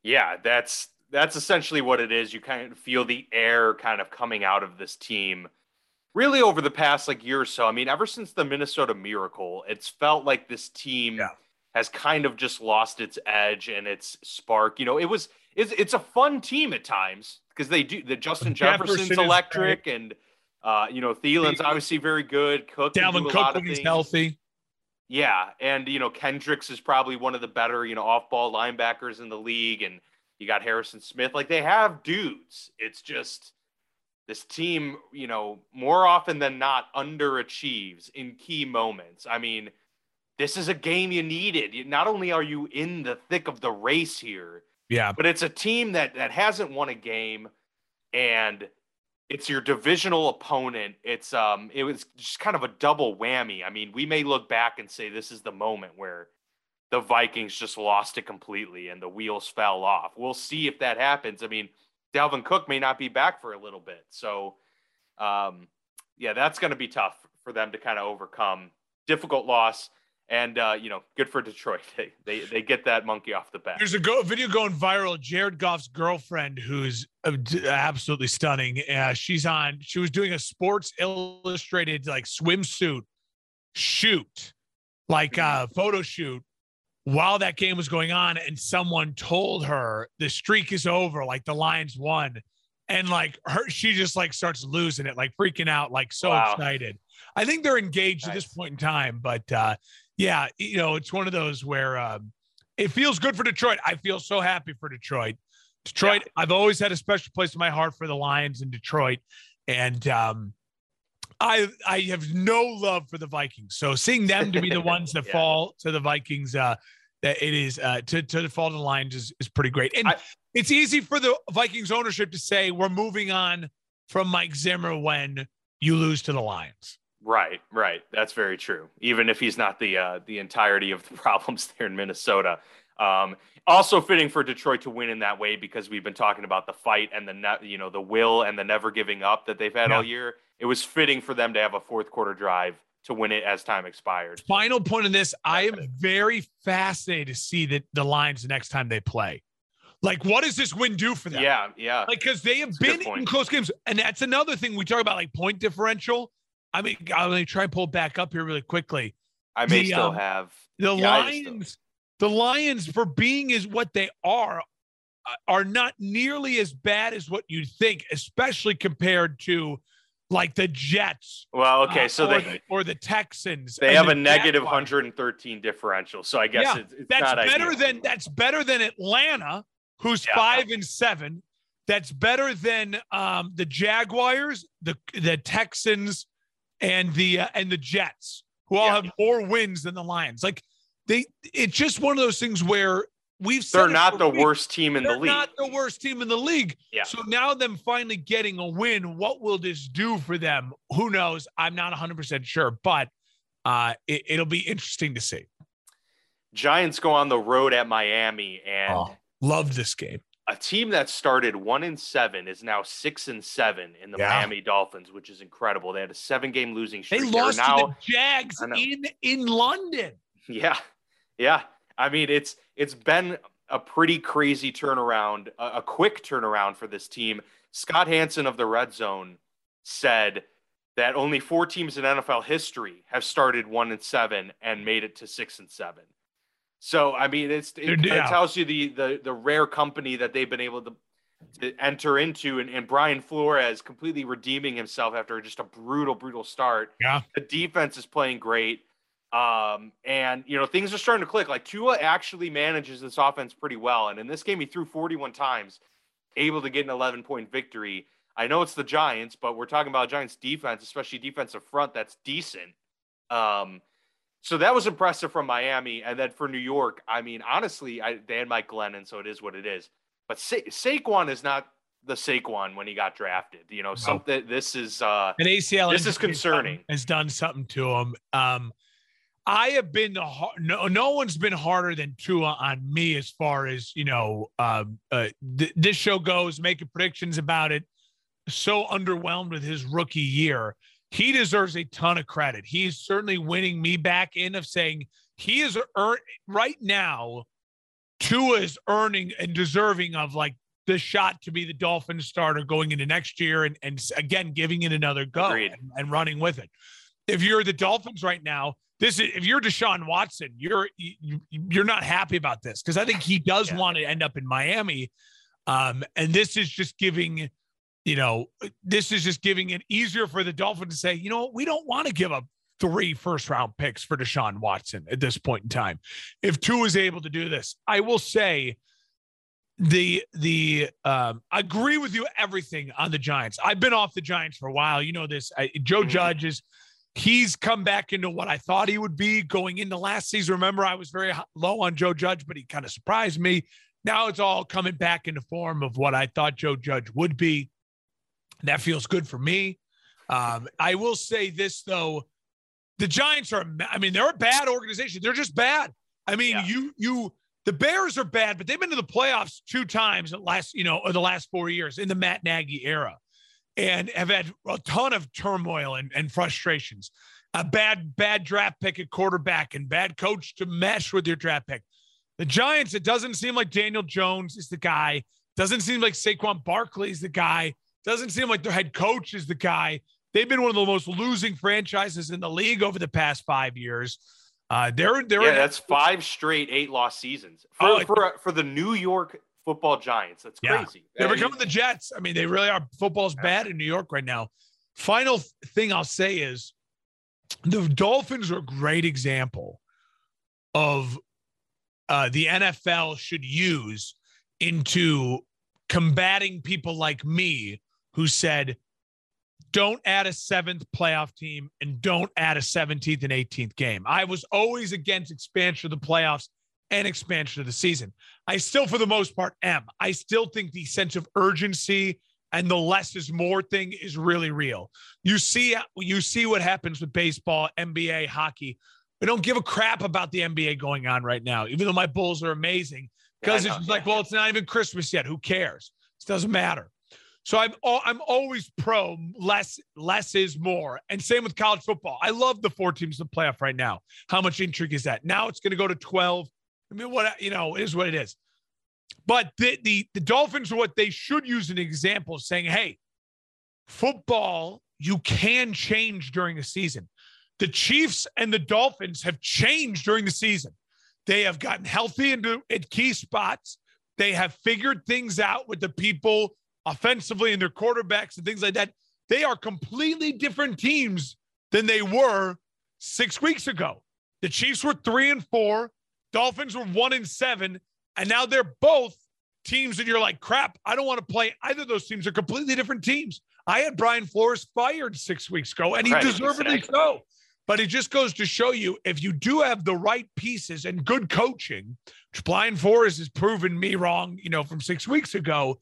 Yeah, that's that's essentially what it is. You kind of feel the air kind of coming out of this team really over the past like year or so. I mean, ever since the Minnesota Miracle, it's felt like this team yeah. Has kind of just lost its edge and its spark. You know, it was it's it's a fun team at times because they do the Justin Jefferson's Jefferson electric and uh, you know Thielen's obviously very good. Cook, Dalvin Cook when he's healthy. Yeah, and you know Kendricks is probably one of the better you know off-ball linebackers in the league, and you got Harrison Smith. Like they have dudes. It's just this team, you know, more often than not underachieves in key moments. I mean, this is a game you needed. Not only are you in the thick of the race here, yeah, but it's a team that that hasn't won a game and it's your divisional opponent. It's um it was just kind of a double whammy. I mean, we may look back and say this is the moment where the Vikings just lost it completely and the wheels fell off. We'll see if that happens. I mean, Dalvin Cook may not be back for a little bit. So um yeah, that's going to be tough for them to kind of overcome. Difficult loss. And uh, you know, good for Detroit. [laughs] They, they they get that monkey off the back. There's a go- video going viral. Jared Goff's girlfriend, who's uh, absolutely stunning. Uh, she's on. She was doing a Sports Illustrated like swimsuit shoot, like mm-hmm. uh, photo shoot, while that game was going on, and someone told her the streak is over, like the Lions won, and like her, she just like starts losing it, like freaking out, like so wow. excited. I think they're engaged nice. at this point in time, but uh, yeah, you know, it's one of those where um, it feels good for Detroit. I feel so happy for Detroit. Detroit, yeah. I've always had a special place in my heart for the Lions in Detroit, and um, I I have no love for the Vikings. So seeing them to be the ones that [laughs] yeah. fall to the Vikings, uh, that it is uh, to to fall to the Lions is, is pretty great. And I, it's easy for the Vikings ownership to say we're moving on from Mike Zimmer when you lose to the Lions. Right, right. That's very true. Even if he's not the uh, the entirety of the [laughs] problems there in Minnesota. Um, also fitting for Detroit to win in that way because we've been talking about the fight and the ne- you know the will and the never giving up that they've had yeah. all year. It was fitting for them to have a fourth quarter drive to win it as time expired. Final point in this, I am very fascinated to see that the Lions the next time they play. Like, what does this win do for them? Yeah, yeah. Like, because they have that's been in close games, and that's another thing we talk about, like point differential. I mean, I'm going to try and pull back up here really quickly. I may the, still um, have the yeah, Lions. The Lions, for being is what they are, uh, are not nearly as bad as what you think, especially compared to like the Jets. Well, okay, uh, so or they the, or the Texans. They have the a negative 113 differential, so I guess yeah, it's, it's that's better ideal. than that's better than Atlanta, who's yeah. five and seven. That's better than um, the Jaguars, the the Texans, and the uh, and the Jets, who all yeah. have more wins than the Lions. Like they, it's just one of those things where we've they're not the weeks. worst team in they're the league. Not the worst team in the league. Yeah. So now them finally getting a win, what will this do for them? Who knows? I'm not 100 percent sure, but uh, it, it'll be interesting to see. Giants go on the road at Miami and oh, love this game a team that started one in seven is now six and seven in the yeah. Miami Dolphins, which is incredible. They had a seven game losing streak. They lost now, to the Jags in in London. Yeah, yeah. I mean, it's it's been a pretty crazy turnaround, a, a quick turnaround for this team. Scott Hanson of the Red Zone said that only four teams in NFL history have started one and seven and made it to six and seven. So I mean, it's it, it tells you the, the the rare company that they've been able to, to enter into, and, and Brian Flores completely redeeming himself after just a brutal, brutal start. Yeah, the defense is playing great, um, and you know things are starting to click. Like Tua actually manages this offense pretty well, and in this game he threw 41 times, able to get an 11 point victory. I know it's the Giants, but we're talking about Giants defense, especially defensive front that's decent. Um, so that was impressive from Miami, and then for New York, I mean, honestly, I, they had Mike Glennon, so it is what it is. But Sa- Saquon is not the Saquon when he got drafted. You know, something. This is uh, an ACL. This is concerning. Has done something to him. Um, I have been the no. No one's been harder than Tua on me as far as you know. Um, uh, th- this show goes, making predictions about it. So underwhelmed with his rookie year he deserves a ton of credit. He's certainly winning me back in of saying he is earn right now. Tua is earning and deserving of like the shot to be the Dolphins starter going into next year, and and again giving it another go and, and, running with it. If you're the Dolphins right now, this is if you're Deshaun Watson, you're you, you're not happy about this because I think he does yeah. want to end up in Miami, um, and this is just giving you know, this is just giving it easier for the Dolphins to say, you know, we don't want to give up three first round picks for Deshaun Watson at this point in time. If Tua is able to do this, I will say the the um I agree with you everything on the Giants. I've been off the Giants for a while. You know this. I, Joe mm-hmm. Judge is he's come back into what I thought he would be going into last season. Remember, I was very low on Joe Judge, but he kind of surprised me. Now it's all coming back in the form of what I thought Joe Judge would be. That feels good for me. Um, I will say this though, the Giants are. I mean, they're a bad organization. They're just bad. I mean, yeah. you you the Bears are bad, but they've been to the playoffs two times in the last you know the last four years in the Matt Nagy era, and have had a ton of turmoil and, and frustrations. A bad bad draft pick at quarterback and bad coach to mesh with your draft pick. The Giants, it doesn't seem like Daniel Jones is the guy. Doesn't seem like Saquon Barkley is the guy. Doesn't seem like their head coach is the guy. They've been one of the most losing franchises in the league over the past five years. Uh, they're they're yeah, that's five straight eight loss seasons for oh, for, for the New York Football Giants. That's yeah. crazy. They're becoming the Jets. I mean, they really are. Football's bad in New York right now. Final thing I'll say is the Dolphins are a great example of uh, the NFL should use into combating people like me who said, don't add a seventh playoff team and don't add a 17th and 18th game. I was always against expansion of the playoffs and expansion of the season. I still, for the most part, am. I still think the sense of urgency and the less is more thing is really real. You see, you see what happens with baseball, NBA, hockey. We don't give a crap about the NBA going on right now, even though my Bulls are amazing. Because yeah, it's like, well, it's not even Christmas yet. Who cares? It doesn't matter. So I'm I'm always pro less less is more. And same with college football. I love the four teams in the playoff right now. How much intrigue is that? Now it's going to go to 12. I mean, what you know, is what it is. But the, the the Dolphins are what they should use an example saying, hey, football, you can change during a season. The Chiefs and the Dolphins have changed during the season. They have gotten healthy into at key spots. They have figured things out with the people offensively and their quarterbacks and things like that. They are completely different teams than they were six weeks ago. The Chiefs were three and four, Dolphins were one and seven, and now they're both teams that you're like, crap, I don't want to play either of those teams. They're completely different teams. I had Brian Flores fired six weeks ago, and he right, deservedly exactly. so. But it just goes to show you if you do have the right pieces and good coaching, which Brian Flores has proven me wrong, you know, from six weeks ago,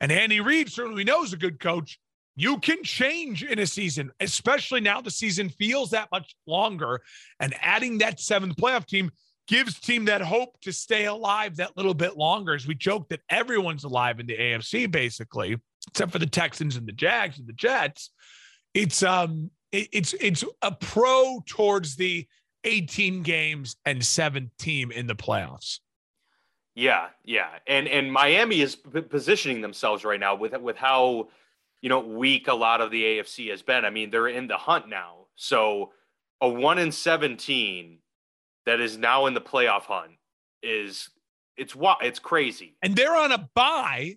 and Andy Reid certainly knows a good coach. You can change in a season, especially now the season feels that much longer. And adding that seventh playoff team gives team that hope to stay alive that little bit longer. As we joke that everyone's alive in the AFC, basically, except for the Texans and the Jags and the Jets. It's um it, it's it's a pro towards the 18 games and seventh team in the playoffs. Yeah, yeah, and and Miami is p- positioning themselves right now with with how you know weak a lot of the AFC has been. I mean, they're in the hunt now. So a one in seventeen that is now in the playoff hunt is it's what it's crazy. And they're on a bye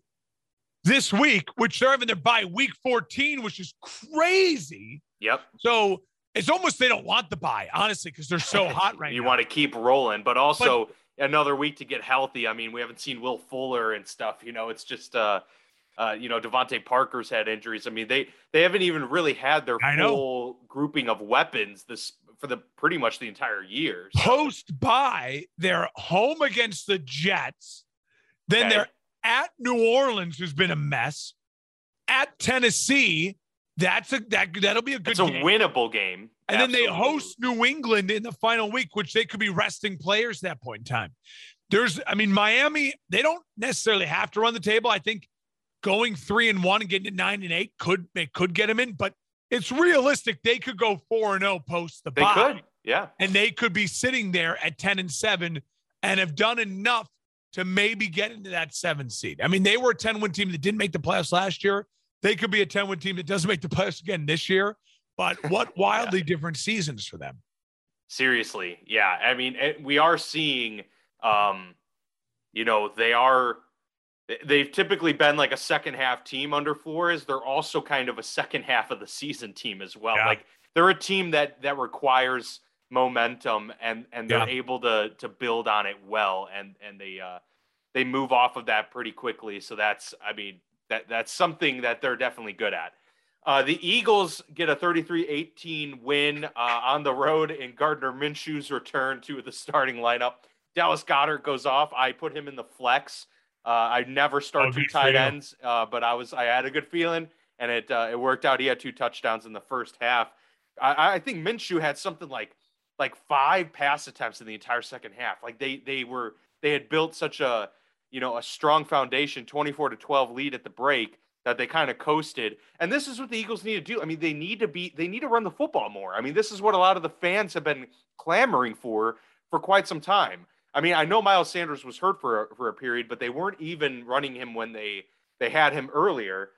this week, which they're having their bye week 14, which is crazy. Yep. So it's almost they don't want the bye, honestly, because they're so [laughs] hot right you now. You want to keep rolling, but also but, another week to get healthy. I mean, we haven't seen Will Fuller and stuff. You know, it's just uh, uh, you know, DeVante Parker's had injuries. I mean, they they haven't even really had their full grouping of weapons this for the pretty much the entire year. So. Post bye they're home against the Jets, then okay. they're at New Orleans, who's been a mess, at Tennessee. That's a that that'll be a good. It's a winnable game. And Absolutely. then they host New England in the final week, which they could be resting players at that point in time. There's, I mean, Miami, they don't necessarily have to run the table. I think going three and one and getting to nine and eight could they could get them in, but it's realistic. They could go four and zero oh post the they bye. could, yeah, and they could be sitting there at ten and seven and have done enough to maybe get into that seven seed. I mean, they were a ten win team that didn't make the playoffs last year. They could be a ten win team that doesn't make the playoffs again this year. But [laughs] what wildly yeah. different seasons for them. Seriously. Yeah. I mean, we are seeing, um, you know, they are, they've typically been like a second half team under Flores. They're also kind of a second half of the season team as well. Yeah. Like they're a team that, that requires momentum and, and they're yeah. able to, to build on it well. And, and they, uh, they move off of that pretty quickly. So that's, I mean, that that's something that they're definitely good at. Uh, the Eagles get a 33-18 win uh, on the road in Gardner Minshew's return to the starting lineup. Dallas Goedert goes off. I put him in the flex. Uh, I never start two tight ends, uh, but I was I had a good feeling, and it uh, it worked out. He had two touchdowns in the first half. I, I think Minshew had something like like five pass attempts in the entire second half. Like they they were they had built such a you know a strong foundation, 24 to 12 lead at the break that they kind of coasted. And this is what the Eagles need to do. I mean, they need to be they need to run the football more. I mean, this is what a lot of the fans have been clamoring for for quite some time. I mean, I know Miles Sanders was hurt for a, for a period, but they weren't even running him when they they had him earlier.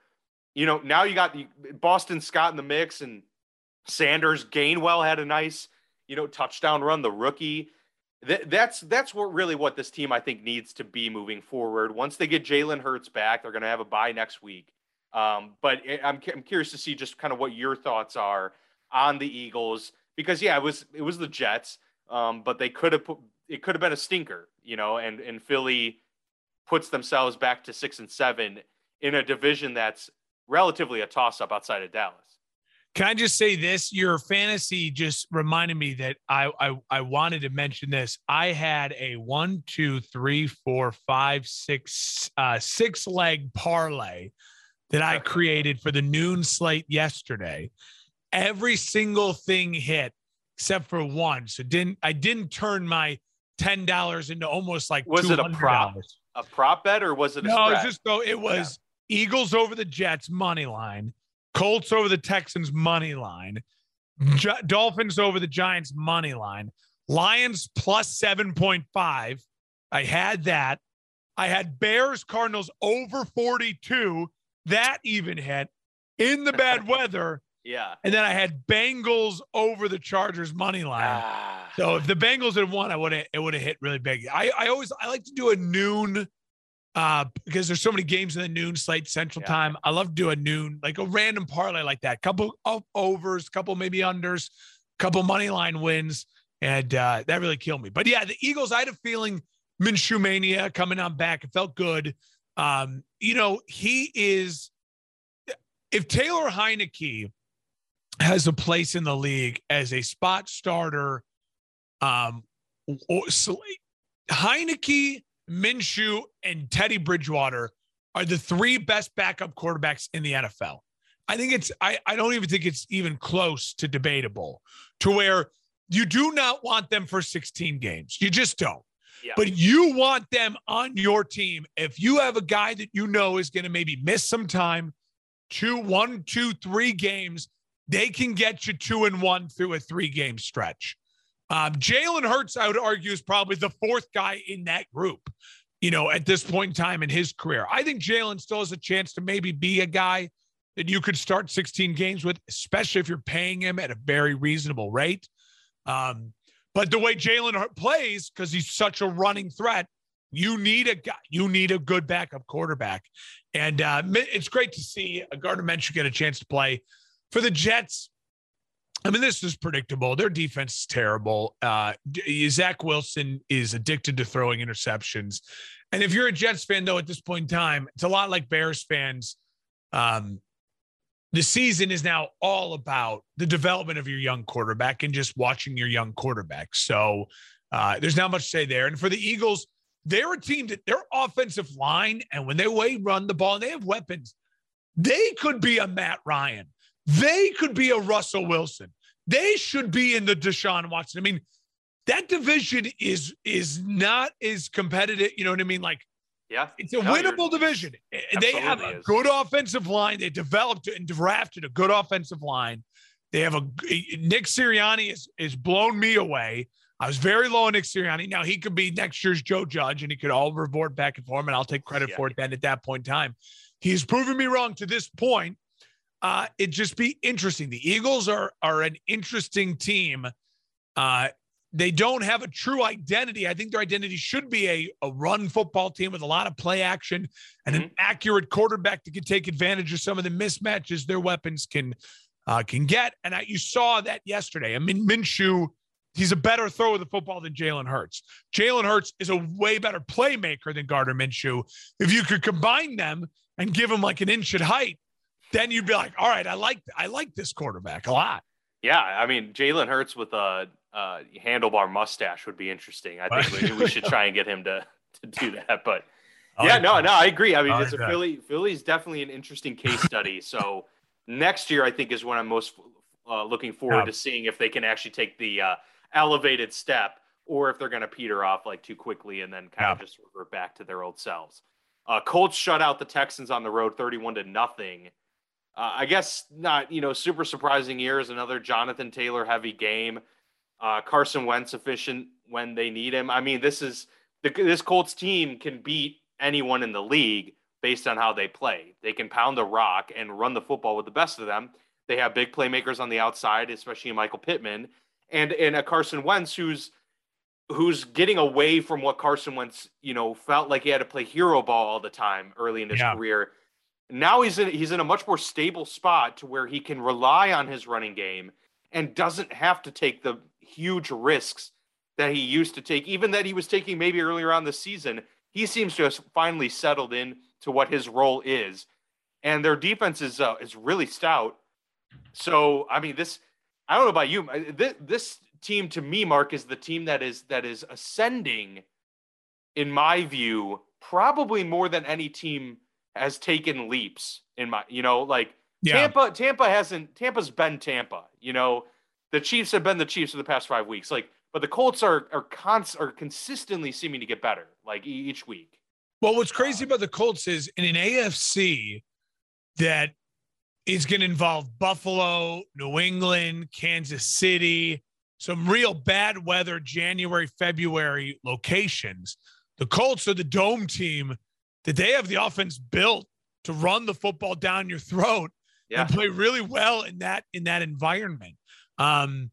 You know, now you got the Boston Scott in the mix and Sanders. Gainwell had a nice, you know, touchdown run. The rookie. Th- that's that's what really what this team I think needs to be moving forward. Once they get Jalen Hurts back, they're going to have a bye next week. Um, but I'm I'm curious to see just kind of what your thoughts are on the Eagles because yeah, it was it was the Jets, um, but they could have put it could have been a stinker, you know, and and Philly puts themselves back to six and seven in a division that's relatively a toss up outside of Dallas. Can I just say this? Your fantasy just reminded me that I, I I wanted to mention this. I had a one, two, three, four, five, six, uh, six leg parlay that I [laughs] created for the noon slate yesterday. Every single thing hit except for one. So didn't I didn't turn my ten dollars into almost like was it a prop a prop bet or was it no? It was just so it was yeah. Eagles over the Jets money line, Colts over the Texans money line, Dolphins over the Giants money line, Lions plus seven point five. I had that. I had Bears Cardinals over forty two. That even hit in the bad [laughs] weather. Yeah. And then I had Bengals over the Chargers money line. Ah. So if the Bengals had won, I would have it would have hit really big. I, I always I like to do a noon uh because there's so many games in the noon slate central yeah. time. I love to do a noon, like a random parlay like that. Couple of overs, couple maybe unders, couple money line wins. And uh that really killed me. But yeah, the Eagles, I had a feeling Minshew mania coming on back. It felt good. Um, you know, he is if Taylor Heinicke has a place in the league as a spot starter. Um, so Heinicke, Minshew, and Teddy Bridgewater are the three best backup quarterbacks in the NFL. I think it's I, I don't even think it's even close to debatable to where you do not want them for 16 games. You just don't. Yeah. But you want them on your team. If you have a guy that you know is going to maybe miss some time, two, one, two, three games, they can get you two and one through a three game stretch. Um, Jalen Hurts, I would argue, is probably the fourth guy in that group, you know, at this point in time in his career. I think Jalen still has a chance to maybe be a guy that you could start 16 games with, especially if you're paying him at a very reasonable rate. Um, but the way Jalen plays, because he's such a running threat, you need a guy, you need a good backup quarterback. And uh, it's great to see a Gardner Minshew get a chance to play for the Jets, I mean, this is predictable. Their defense is terrible. Uh, Zach Wilson is addicted to throwing interceptions. And if you're a Jets fan, though, at this point in time, it's a lot like Bears fans. Um, the season is now all about the development of your young quarterback and just watching your young quarterback. So uh, there's not much to say there. And for the Eagles, they're a team that their offensive line, and when they way run the ball they have weapons, they could be a Matt Ryan. They could be a Russell Wilson. They should be in the Deshaun Watson. I mean, that division is is not as competitive. You know what I mean? Like, yeah, it's a no, winnable division. They have a is. good offensive line. They developed and drafted a good offensive line. They have a Nick Sirianni is is blown me away. I was very low on Nick Sirianni. Now he could be next year's Joe Judge, and he could all revert back and forth, and I'll take credit yeah. for it. Then at that point in time, he's proven me wrong to this point uh, it just be interesting. The Eagles are are an interesting team. Uh, they don't have a true identity. I think their identity should be a, a run football team with a lot of play action and mm-hmm. an accurate quarterback that can take advantage of some of the mismatches their weapons can uh, can get. And I, you saw that yesterday. I mean, Minshew, he's a better thrower of the football than Jalen Hurts. Jalen Hurts is a way better playmaker than Gardner Minshew. If you could combine them and give him like an inch at height, then you'd be like, all right, I like I like this quarterback a lot. Yeah, I mean Jalen Hurts with a, a, handlebar mustache would be interesting. I think we, we, should try and get him to to do that. But yeah, no, no, I agree. I mean, it's a Philly. Philly's definitely an interesting case study. so [laughs] next year, I think, is when I'm most uh, looking forward yeah. to seeing if they can actually take the uh, elevated step or if they're going to peter off like too quickly and then kind yeah. of just revert back to their old selves. Uh, Colts shut out the Texans on the road, thirty-one to nothing. Uh, I guess not, you know, super surprising years. Another Jonathan Taylor heavy game. Uh, Carson Wentz efficient when they need him. I mean, this is the, this Colts team can beat anyone in the league based on how they play. They can pound the rock and run the football with the best of them. They have big playmakers on the outside, especially Michael Pittman, and and a Carson Wentz who's who's getting away from what Carson Wentz, you know, felt like he had to play hero ball all the time early in his yeah. career. Now he's in he's in a much more stable spot to where he can rely on his running game and doesn't have to take the huge risks that he used to take, even that he was taking maybe earlier on the season he seems to have finally settled in to what his role is, and their defense is uh, is really stout. So I mean, this I don't know about you. This, this team to me, Mark, is the team that is that is ascending, in my view, probably more than any team has taken leaps. In my, you know, like yeah. Tampa, Tampa hasn't. Tampa's been Tampa. You know, the Chiefs have been the Chiefs for the past five weeks. Like but the Colts are are cons are consistently seeming to get better like each week. Well, what's crazy uh, about the Colts is in an AFC that is going to involve Buffalo, New England, Kansas City, some real bad weather January, February locations. The Colts are the dome team that they have the offense built to run the football down your throat yeah. and play really well in that in that environment. Um,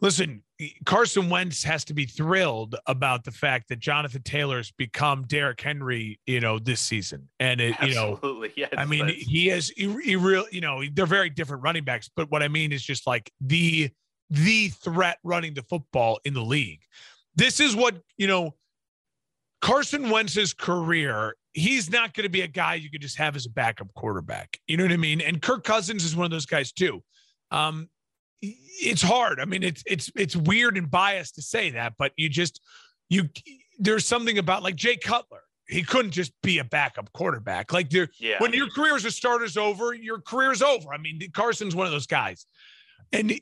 listen, Carson Wentz has to be thrilled about the fact that Jonathan Taylor's become Derrick Henry, you know, this season. And it, you know, [laughs] I mean, he is he, he real, you know, they're very different running backs, but what I mean is just like the the threat running the football in the league. This is what, you know, Carson Wentz's career, he's not going to be a guy you could just have as a backup quarterback. You know what I mean? And Kirk Cousins is one of those guys too. Um, it's hard. I mean, it's it's it's weird and biased to say that, but you just you there's something about like Jay Cutler. He couldn't just be a backup quarterback. Like there, yeah. when your career as a starter's over, your career's over. I mean, Carson's one of those guys, and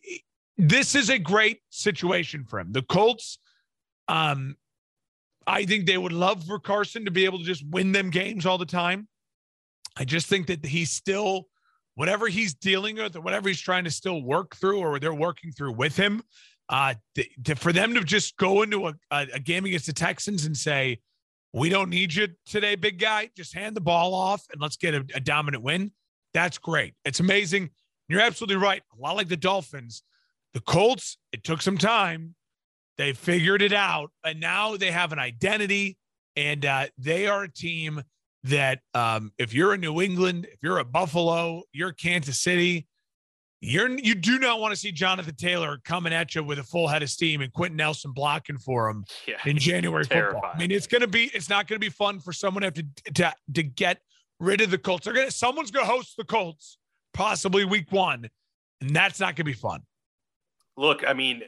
this is a great situation for him. The Colts, um, I think they would love for Carson to be able to just win them games all the time. I just think that he's still whatever he's dealing with or whatever he's trying to still work through or they're working through with him, uh, to, to, for them to just go into a, a, a game against the Texans and say, we don't need you today, big guy. Just hand the ball off and let's get a, a dominant win. That's great. It's amazing. You're absolutely right. A lot like the Dolphins, the Colts, it took some time. They figured it out, and now they have an identity, and uh, they are a team that um, if you're in New England, if you're a Buffalo, you're Kansas City, you're you do not want to see Jonathan Taylor coming at you with a full head of steam and Quenton Nelson blocking for him yeah, in January football. I mean, it's gonna be it's not gonna be fun for someone to have to to, to get rid of the Colts. They're gonna someone's gonna host the Colts possibly week one, and that's not gonna be fun. Look, I mean,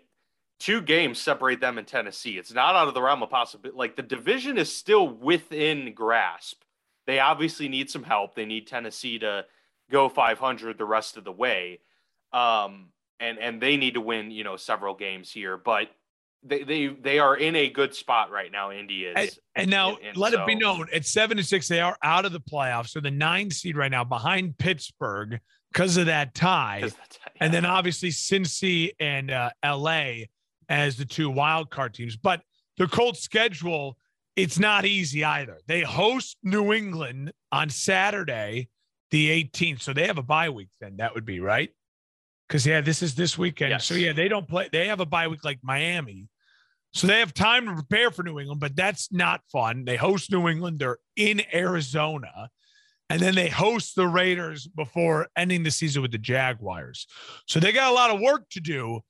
two games separate them in Tennessee. It's not out of the realm of possibility. Like the division is still within grasp they obviously need some help. They need Tennessee to go 500 the rest of the way. Um, and and they need to win, you know, several games here, but they they they are in a good spot right now. Indy is, and, and now and, and let so, it be known at seven to six, they are out of the playoffs. So the nine seed right now behind Pittsburgh because of that tie, [laughs] yeah. and then obviously Cincy and uh, LA as the two wild card teams. But the Colts schedule it's not easy either. They host New England on Saturday, the 18th. So they have a bye week then. That would be right. Because, yeah, this is this weekend. Yes. So, yeah, they don't play. They have a bye week like Miami. So they have time to prepare for New England, but that's not fun. They host New England. They're in Arizona. And then they host the Raiders before ending the season with the Jaguars. So they got a lot of work to do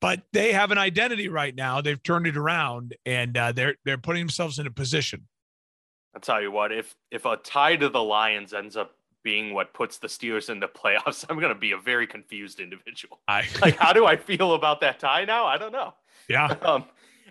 but they have an identity right now. They've turned it around, and uh, they're they're putting themselves in a position. I'll tell you what if if a tie to the Lions ends up being what puts the Steelers in the playoffs, [laughs] I'm going to be a very confused individual. I, [laughs] like, how do I feel about that tie now? I don't know. Yeah. [laughs] Um,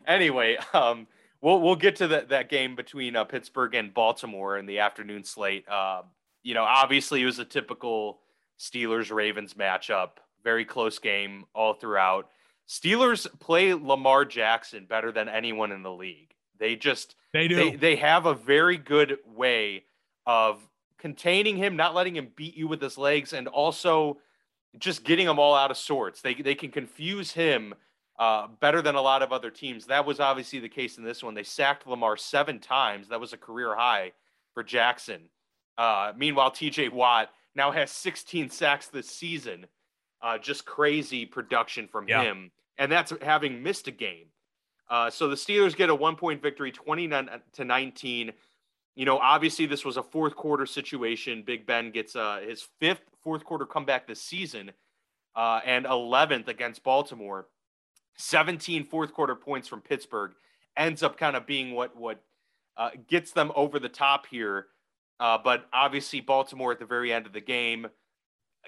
anyway, um, we'll we'll get to that that game between uh, Pittsburgh and Baltimore in the afternoon slate. Uh, you know, obviously it was a typical Steelers Ravens matchup, very close game all throughout. Steelers play Lamar Jackson better than anyone in the league. They just they do they, they have a very good way of containing him, not letting him beat you with his legs, and also just getting them all out of sorts. They they can confuse him uh, better than a lot of other teams. That was obviously the case in this one. They sacked Lamar seven times. That was a career high for Jackson. Uh, meanwhile, TJ Watt now has 16 sacks this season. Uh, just crazy production from yeah. him. And that's having missed a game. Uh, so the Steelers get a one point victory, 29 to 19. You know, obviously, this was a fourth quarter situation. Big Ben gets uh, his fifth fourth quarter comeback this season uh, and 11th against Baltimore. 17 fourth quarter points from Pittsburgh ends up kind of being what what uh, gets them over the top here. Uh, but obviously, Baltimore at the very end of the game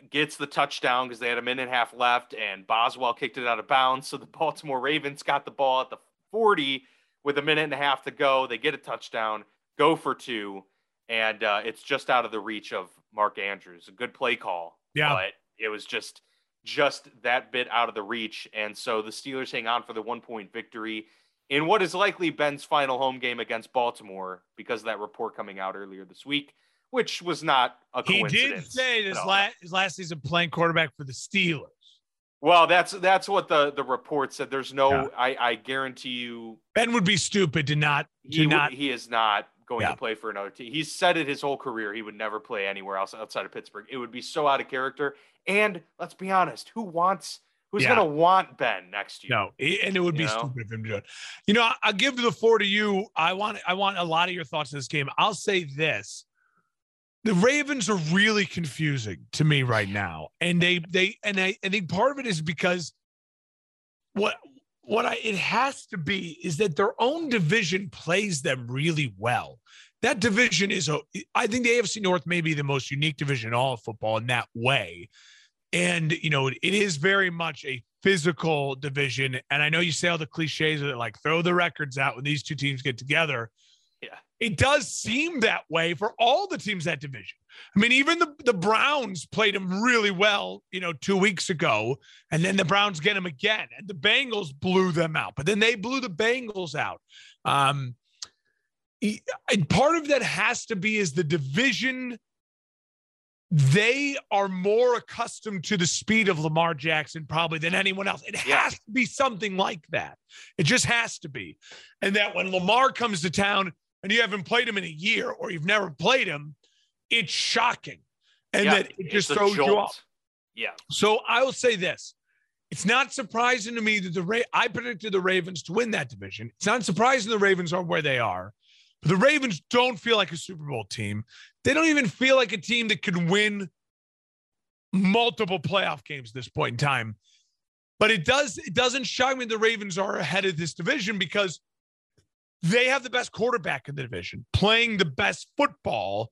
gets the touchdown because they had a minute and a half left, and Boswell kicked it out of bounds. So the [laughs] Baltimore Ravens got the ball at the 40 with a minute and a half to go. They get a touchdown, go for two, and uh, it's just out of the reach of Mark Andrews. A good play call, yeah, but it was just just that bit out of the reach. And so the Steelers hang on for the one point victory in what is likely Ben's final home game against Baltimore because of that report coming out earlier this week, which was not a coincidence. He did say this last, his last season playing quarterback for the Steelers. Well, that's that's what the the report said. There's no, yeah. I, I guarantee you, Ben would be stupid to not to he, not. He is not going yeah. to play for another team. He's said it his whole career. He would never play anywhere else outside of Pittsburgh. It would be so out of character. And let's be honest, who wants who's yeah. going to want Ben next year? No, and it would be you know? stupid of him to do it. You know, I'll give the floor to you. I want I want a lot of your thoughts on this game. I'll say this. The Ravens are really confusing to me right now. And they they and I, I think part of it is because what what I it has to be is that their own division plays them really well. That division is a I think the AFC North may be the most unique division in all of football in that way. And you know, it is very much a physical division. And I know you say all the cliches that like throw the records out when these two teams get together. It does seem that way for all the teams that division. I mean, even the, the Browns played them really well, you know, two weeks ago, and then the Browns get them again, and the Bengals blew them out, but then they blew the Bengals out. Um, and part of that has to be is the division. They are more accustomed to the speed of Lamar Jackson probably than anyone else. It has to be something like that. It just has to be. And that when Lamar comes to town and you haven't played him in a year or you've never played him, it's shocking. And yeah, that it just throws you off. Yeah. So I will say this. It's not surprising to me that the Ra- I predicted the Ravens to win that division. It's not surprising the Ravens are where they are. But the Ravens don't feel like a Super Bowl team. They don't even feel like a team that could win multiple playoff games at this point in time. But it does it doesn't shock me the Ravens are ahead of this division because they have the best quarterback in the division, playing the best football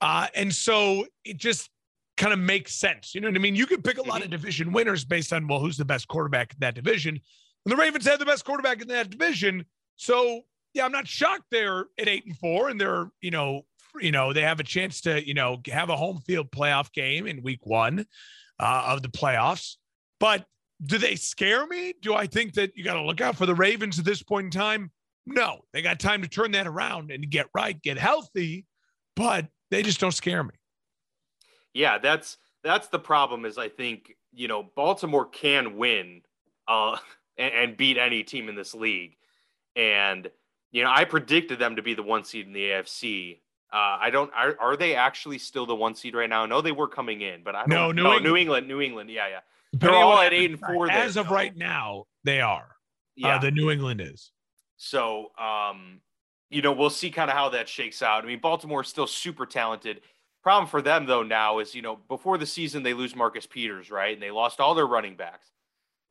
uh, and so it just kind of makes sense. You know what I mean? You could pick a lot of mm-hmm. division winners based on, well, who's the best quarterback in that division. And the Ravens have the best quarterback in that division. So, yeah, I'm not shocked they're at eight and four and they're, you know, you know, they have a chance to, you know, have a home field playoff game in week one uh, of the playoffs. But do they scare me? Do I think that you got to look out for the Ravens at this point in time? No, they got time to turn that around and get right, get healthy. But they just don't scare me. Yeah, that's that's the problem. Is I think you know Baltimore can win uh, [laughs] and, and beat any team in this league, and you know I predicted them to be the one seed in the AFC. Uh, I don't. Are, are they actually still the one seed right now? No, they were coming in, but I don't. No, New, no, England. New England. New England. Yeah, yeah. They're all at eight and four. As there, of right now, they are. Uh, yeah, uh, the New England is. So, um, you know, we'll see kind of how that shakes out. I mean, Baltimore is still super talented. Problem for them though now is, you know, before the season they lose Marcus Peters, right? And they lost all their running backs.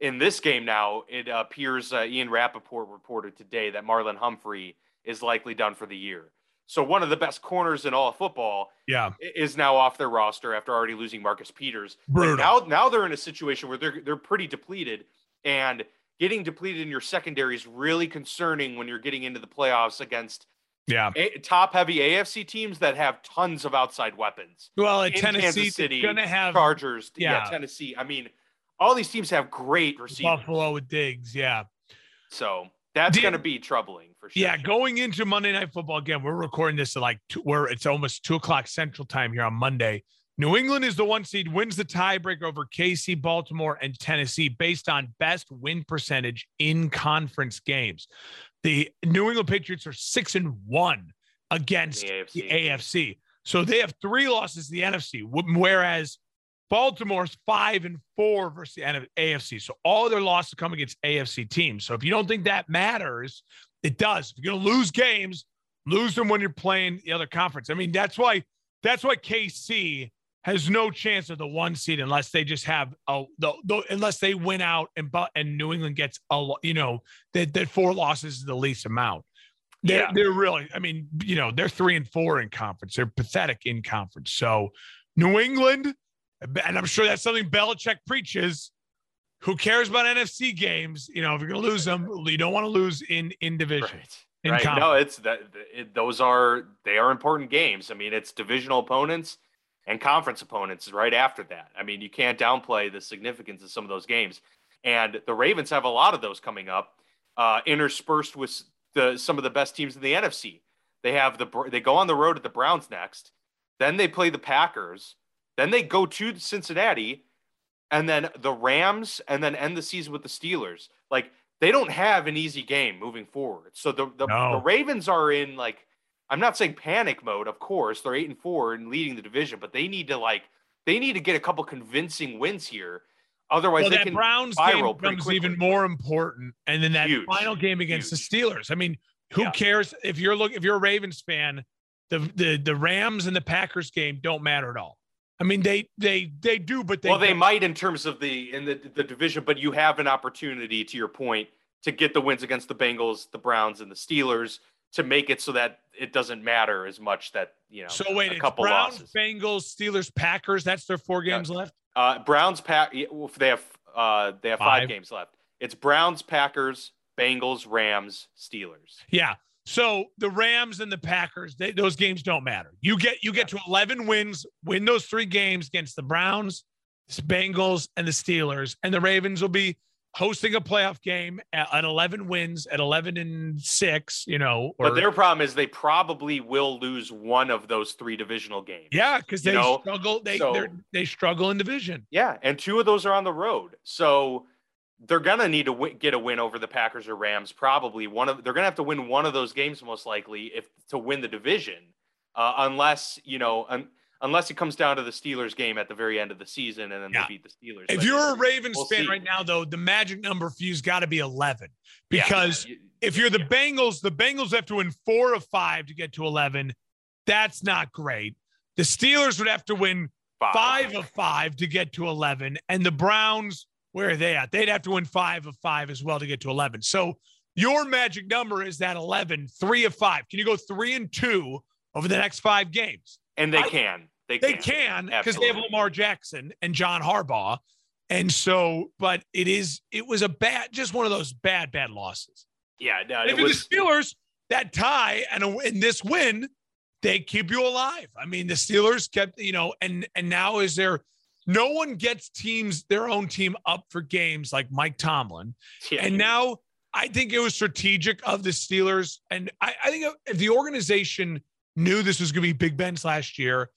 In this game now, it appears uh, Ian Rapoport reported today that Marlon Humphrey is likely done for the year. So one of the best corners in all of football, yeah, is now off their roster after already losing Marcus Peters. Brutal. now, now they're in a situation where they're they're pretty depleted, and getting depleted in your secondary is really concerning when you're getting into the playoffs against yeah a, top heavy AFC teams that have tons of outside weapons. Well, in Tennessee, City, gonna have Chargers, yeah. yeah, Tennessee. I mean, all these teams have great receivers. Buffalo with Diggs, yeah. So that's going to be troubling for sure. Yeah, going into Monday Night Football again, we're recording this at like two, where it's almost two o'clock Central Time here on Monday. New England is the one seed, wins the tiebreak over KC, Baltimore, and Tennessee based on best win percentage in conference games. The New England Patriots are six and one against the AFC. The AFC. So they have three losses to the NFC, whereas Baltimore's five and four versus the AFC. So all their losses come against AFC teams. So if you don't think that matters, it does. If you're going to lose games, lose them when you're playing the other conference. I mean, that's why that's why KC has no chance of the one seed unless they just have a the, the unless they win out and but and New England gets a you know that that four losses is the least amount. They're, yeah. they're really, I mean, you know, they're three and four in conference. They're pathetic in conference. So New England, and I'm sure that's something Belichick preaches. Who cares about NFC games? You know, if you're going to lose them, you don't want to lose in in division. Right. In right. No, it's that it, those are they are important games. I mean, it's divisional opponents and conference opponents right after that. I mean, you can't downplay the significance of some of those games. And the Ravens have a lot of those coming up, uh, interspersed with the some of the best teams in the NFC. They have the they go on the road at the Browns next, then they play the Packers, then they go to Cincinnati, and then the Rams, and then end the season with the Steelers. Like they don't have an easy game moving forward. So the the, no. the Ravens are in like I'm not saying panic mode, of course. They're eight and four and leading the division, but they need to like they need to get a couple convincing wins here. Otherwise, well, they that can Browns game becomes quickly. even more important. And then that Huge. final game against Huge. the Steelers. I mean, who yeah. cares if you're look if you're a Ravens fan? The the the Rams and the Packers game don't matter at all. I mean, they they they do, but they well, they might in terms of the in the the division, but you have an opportunity, to your point, to get the wins against the Bengals, the Browns, and the Steelers to make it so that it doesn't matter as much that you know. So wait, a couple Browns, losses. Bengals, Steelers, Packers. That's their four games yeah. left. Uh, Browns, Pack. They have uh, they have five. five games left. It's Browns, Packers, Bengals, Rams, Steelers. Yeah. So the Rams and the Packers, they, those games don't matter. You get you get to 11 wins, win those three games against the Browns, Bengals, and the Steelers, and the Ravens will be hosting a playoff game at, at 11 wins at 11 and 6 you know or, but their problem is they probably will lose one of those three divisional games yeah because they know? struggle they so, they struggle in division yeah and two of those are on the road so they're gonna need to w- get a win over the packers or rams probably one of they're gonna have to win one of those games most likely if to win the division uh, unless you know un- unless it comes down to the Steelers game at the very end of the season and then yeah. they beat the Steelers. If you're a Ravens we'll fan see. right now, though, the magic number for you's got to be 11 because yeah. if you're the yeah. Bengals, the Bengals have to win four of five to get to 11. That's not great. The Steelers would have to win five, five of five to get to 11. And the Browns, where are they at? They'd have to win five of five as well to get to 11. So your magic number is that 11, three of five. Can you go three and two over the next five games? And they I, can. They, can because they have Lamar Jackson and John Harbaugh. And so, but it is, it was a bad, just one of those bad, bad losses. Yeah. No, if was, the Steelers, that tie and, a, and this win, they keep you alive. I mean, the Steelers kept, you know, and and now is there no one gets teams their own team up for games like Mike Tomlin. Yeah. And now I think it was strategic of the Steelers. And I, I think if the organization knew this was going to be Big Ben's last year.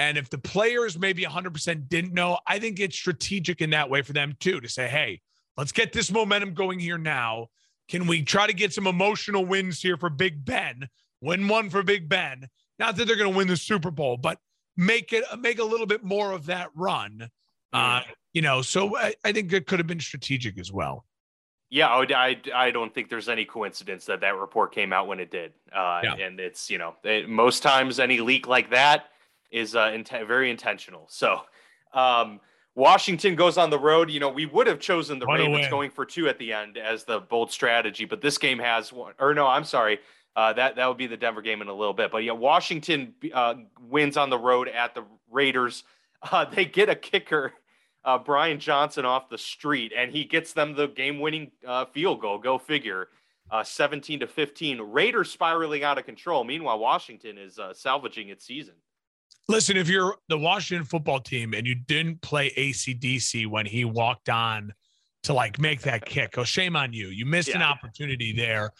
And if the players maybe 100% didn't know, I think it's strategic in that way for them too to say, hey, let's get this momentum going here now. Can we try to get some emotional wins here for Big Ben? Win one for Big Ben. Not that they're going to win the Super Bowl, but make it make a little bit more of that run. Uh, you know, so I, I think it could have been strategic as well. Yeah, I, I, I, don't think there's any coincidence that that report came out when it did. Uh, yeah. And it's, you know, it, most times any leak like that is uh, int- very intentional. So um, Washington goes on the road. You know, we would have chosen the Ravens going for two at the end as the bold strategy, but this game has one. Or no, I'm sorry. Uh, that that would be the Denver game in a little bit. But yeah, Washington uh, wins on the road at the Raiders. [laughs] Uh, they get a kicker uh, Brian Johnson off the street, and he gets them the game-winning uh, field goal. Go figure. Uh, 17 to 15. Raiders spiraling out of control. Meanwhile, Washington is uh, salvaging its season. Listen, if you're the Washington football team and you didn't play ACDC when he walked on to like make that kick, oh, shame on you. You missed yeah. an opportunity there.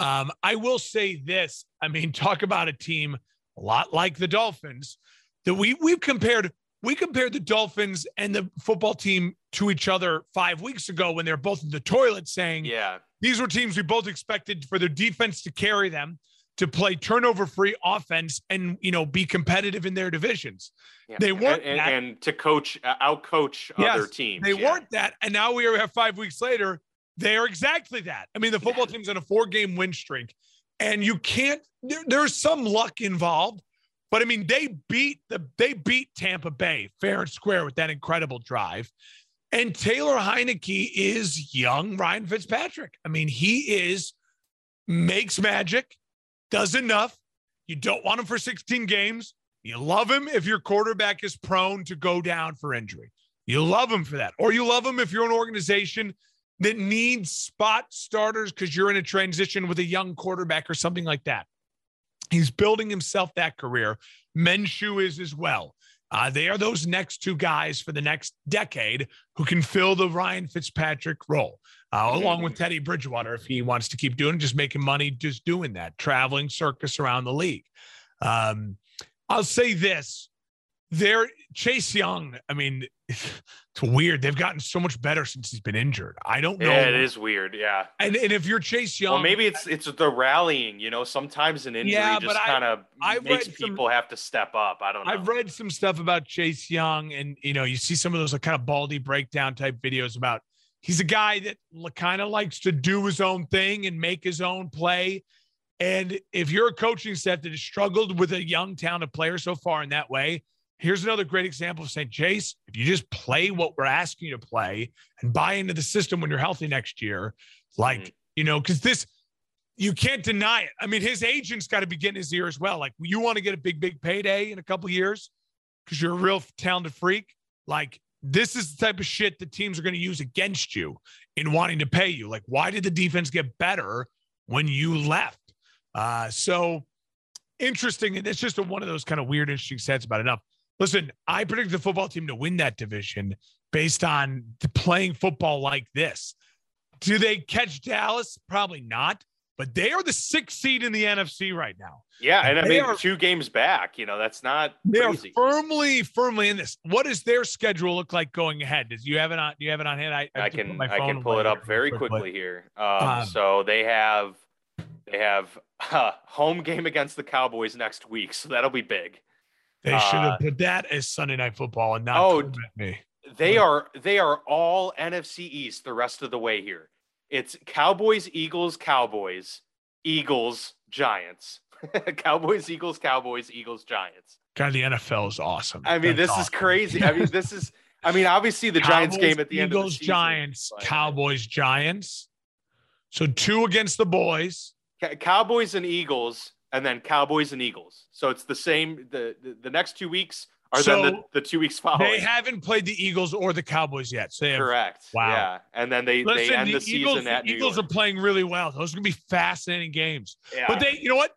Um, I will say this. I mean, [laughs] talk about a team a lot like the Dolphins that we we've compared we compared the Dolphins and the football team to each other five weeks ago when they're both in the toilet saying, Yeah, these were teams we both expected for their defense to carry them to play turnover free offense and you know be competitive in their divisions. Yeah. They weren't and, and, and, to coach uh, out coach yes, other teams. They yeah. weren't that, and now we have five weeks later. They are exactly that. I mean, the football team's on a four game win streak, and you can't. There, there's some luck involved, but I mean, they beat the they beat Tampa Bay fair and square with that incredible drive. And Taylor Heinicke is young Ryan Fitzpatrick. I mean, he is makes magic, does enough. You don't want him for 16 games. You love him if your quarterback is prone to go down for injury. You love him for that. Or you love him if you're an organization that needs spot starters because you're in a transition with a young quarterback or something like that. He's building himself that career. Minshew is as well. Uh, they are those next two guys for the next decade who can fill the Ryan Fitzpatrick role, uh, along with Teddy Bridgewater if he wants to keep doing just making money just doing that, traveling circus around the league. Um, I'll say this: there, Chase Young. I mean, [laughs] it's weird. They've gotten so much better since he's been injured. I don't know. Yeah, it is weird. Yeah. And and if you're Chase Young, well, maybe it's it's the rallying. You know, sometimes an injury yeah, just kind of makes people some, have to step up. I don't know. I've read some stuff about Chase Young, and you know, you see some of those like, kind of baldy breakdown type videos about he's a guy that kind of likes to do his own thing and make his own play. And if you're a coaching staff that has struggled with a young talented player so far in that way, Here's another great example of saying, Chase, if you just play what we're asking you to play and buy into the system when you're healthy next year, like, mm-hmm. you know, because this, you can't deny it. I mean, his agent's got to be getting his ear as well. Like, you want to get a big, big payday in a couple years because you're a real talented freak. Like, this is the type of shit that teams are going to use against you in wanting to pay you. Like, why did the defense get better when you left? Uh, so interesting. And it's just a, one of those kind of weird, interesting sets about enough. Listen, I predict the football team to win that division based on playing football like this. Do they catch Dallas? Probably not, but they are the sixth seed in the NFC right now. Yeah, and, and I mean, are, two games back. You know, that's not. They crazy. are firmly, firmly in this. What does their schedule look like going ahead? Does you have it on? Do you have it on hand? I, I, I can, I can pull it up very quickly, quickly here. Um, um, so they have, they have a [laughs] home game against the Cowboys next week, so that'll be big. They should have uh, put that as Sunday night football and not oh, me. They are they are all NFC East the rest of the way here. It's Cowboys, Eagles, Cowboys, Eagles, Giants. [laughs] Cowboys, Eagles, Cowboys, Eagles, Giants. God, the NFL is awesome. I mean, That's this awesome. is crazy. I mean, this is. I mean, obviously the Cowboys, Giants game at the Eagles, end of the season, Giants, but... Cowboys, Giants. So two against the boys. Cowboys and Eagles, and then Cowboys and Eagles. So it's the same. The the, the next two weeks are so then the, the two weeks following. They haven't played the Eagles or the Cowboys yet. So have, correct. Wow. Yeah, and then they Listen, they end the, the Eagles, season at the Eagles York. are playing really well. Those are gonna be fascinating games. Yeah. But they, you know what?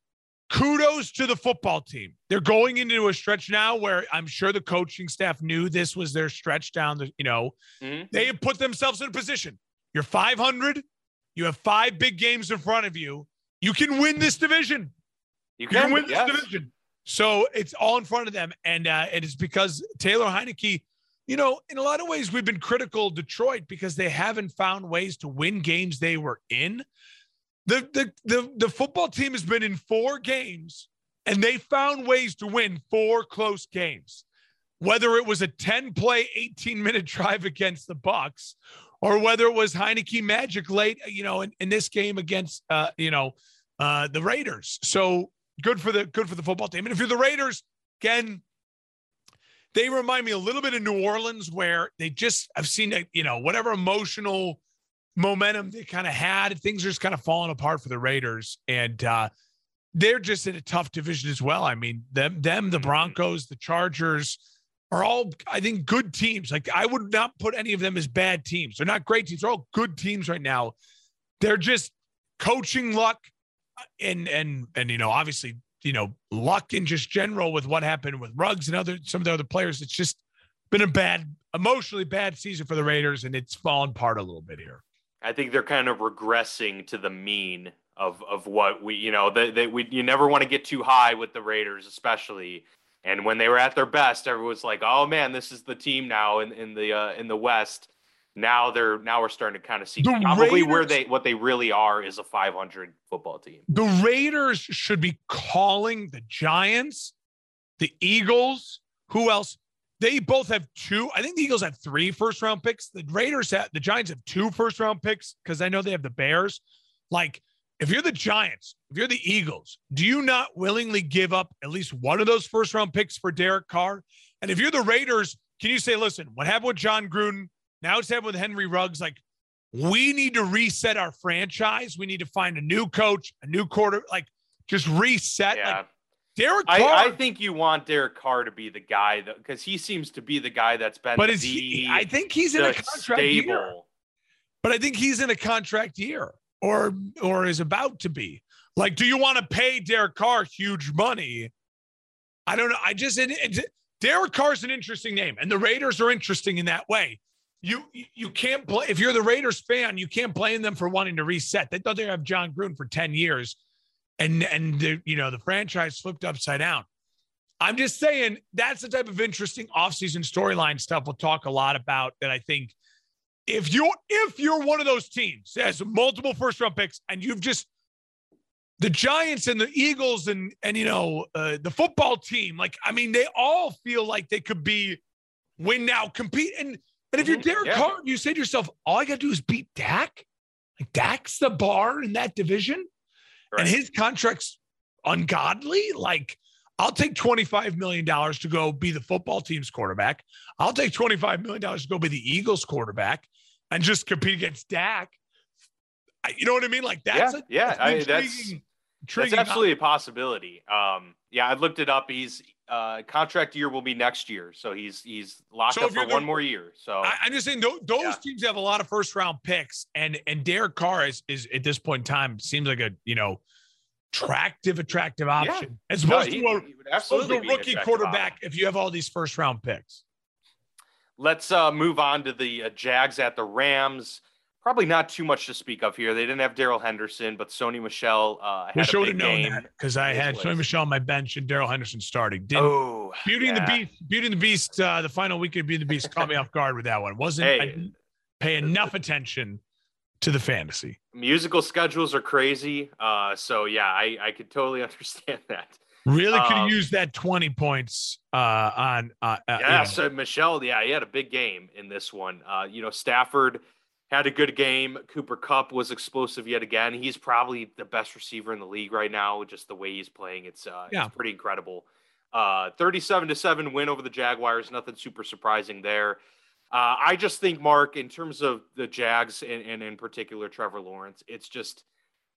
Kudos to the football team. They're going into a stretch now where I'm sure the coaching staff knew this was their stretch down the, you know, mm-hmm. they have put themselves in a position. You're 500. You have five big games in front of you. You can win this division. You can, you can win yes. this division. So it's all in front of them. And uh, it is because Taylor Heinicke, you know, in a lot of ways, we've been critical of Detroit because they haven't found ways to win games they were in. The, the, the, the football team has been in four games and they found ways to win four close games. Whether it was a 10 play, 18 minute [laughs] drive against the bucks or whether it was Heinicke magic late, you know, in, in this game against, uh, you know, uh, the Raiders. So good for the good for the football team. And if you're the Raiders, again, they remind me a little bit of New Orleans, where they just I've seen that you know whatever emotional momentum they kind of had, things are just kind of falling apart for the Raiders, and uh, they're just in a tough division as well. I mean, them, them, the mm-hmm. Broncos, the Chargers. are all, I think, good teams. Like I would not put any of them as bad teams. They're not great teams. They're all good teams right now. They're just coaching luck and and and you know, obviously, you know, luck in just general with what happened with Ruggs and other some of the other players. It's just been a bad, emotionally bad season for the Raiders, and it's fallen apart a little bit here. I think they're kind of regressing to the mean of of what we, you know, that they, we you never want to get too high with the Raiders, especially. And when they were at their best, everyone's like, "Oh man, this is the team now in in the uh, in the West." Now they're now we're starting to kind of see the probably Raiders, where they what they really are is a 500 football team. The Raiders should be calling the Giants, the Eagles, who else? They both have two. I think the Eagles have three first round picks. The Raiders have the Giants have two first round picks because I know they have the Bears. Like if you're the Giants, if you're the Eagles, do you not willingly give up at least one of those first round picks for Derek Carr? And if you're the Raiders, can you say, listen, what happened with Jon Gruden? Now it's happened with Henry Ruggs. Like, we need to reset our franchise. We need to find a new coach, a new quarter, like just reset. Yeah. Like, Derek Carr. I, I, think you want Derek Carr to be the guy that because he seems to be the guy that's been. But is the, he? I think he's in a contract stable. year. But I think he's in a contract year or or is about to be. Like, do you want to pay Derek Carr huge money? I don't know. I just it, it, Derek Carr's an interesting name, and the Raiders are interesting in that way. You you can't play if you're the Raiders fan, you can't blame them for wanting to reset. They thought they have Jon Gruden for ten years, and and the, you know the franchise flipped upside down. I'm just saying that's the type of interesting offseason storyline stuff we'll talk a lot about that I think if you're if you're one of those teams that has multiple first round picks and you've just the Giants and the Eagles and and you know uh, the football team, like I mean, they all feel like they could be win now, compete. And and if you're mm-hmm. Derek yeah. Carr, you say to yourself, all I got to do is beat Dak. Like Dak's the bar in that division, right. and his contract's ungodly. Like I'll take $25 million to go be the football team's quarterback. I'll take $25 million to go be the Eagles quarterback and just compete against Dak. You know what I mean? Like that's yeah, a, yeah. That's, I, that's, that's absolutely a possibility. Um, yeah, I looked it up. He's uh, contract year will be next year, so he's he's locked so up for one more year. So I, am just saying those, those yeah. teams have a lot of first round picks, and and Derek Carr is is at this point in time seems like a you know attractive, attractive option yeah. as opposed no, to a, absolutely rookie quarterback option. if you have all these first round picks. Let's uh, move on to the uh, Jags at the Rams. Probably not too much to speak of here. They didn't have Darrell Henderson, but Sony Michel uh, had Wish a big game. that because I had Sony Michel on my bench and Darrell Henderson starting. Didn't, oh, Beauty yeah. and the Beast, Beauty and the Beast. Uh, the final week of Beauty and the Beast caught me off guard with that one. Wasn't hey. I didn't pay enough attention to the fantasy. Musical schedules are crazy. Uh, so yeah, I, I could totally [laughs] understand that. Really could um, use that 20 points uh, on. Uh, uh yeah, so Michel, yeah, he had a big game in this one. Uh, you know, Stafford had a good game. Cooper Kupp was explosive yet again. He's probably the best receiver in the league right now, just the way he's playing. It's uh, yeah. it's pretty incredible. Uh, 37 to 7 win over the Jaguars. Nothing super surprising there. Uh, I just think, Mark, in terms of the Jags and, and in particular Trevor Lawrence, it's just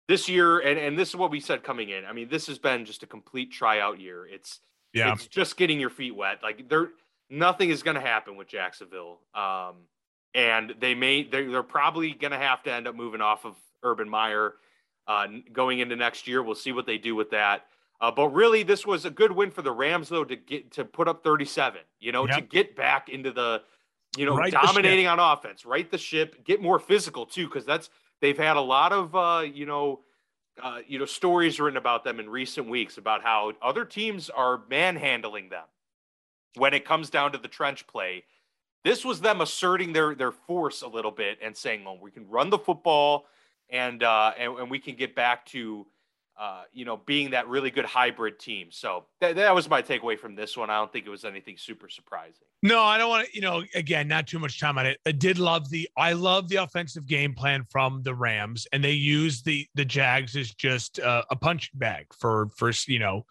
this year, and, and this is what we said coming in. I mean, this has been just a complete tryout year. It's yeah, it's just getting your feet wet. Like there, nothing is going to happen with Jacksonville, um, and they may they're, they're probably going to have to end up moving off of Urban Meyer uh, going into next year. We'll see what they do with that. Uh, but really, this was a good win for the Rams, though, to get to put up 37. You know, yep. to get back into the you know, right dominating on offense, right the ship, get more physical too, because that's they've had a lot of uh, you know, uh, you know, stories written about them in recent weeks about how other teams are manhandling them when it comes down to the trench play. This was them asserting their their force a little bit and saying, "Well, we can run the football, and uh, and, and we can get back to." uh, you know, being that really good hybrid team. So that, that was my takeaway from this one. I don't think it was anything super surprising. No, I don't want to, you know, again, not too much time on it. I did love the, I love the offensive game plan from the Rams and they use the, the Jags as just uh, a punching bag for, for, you know,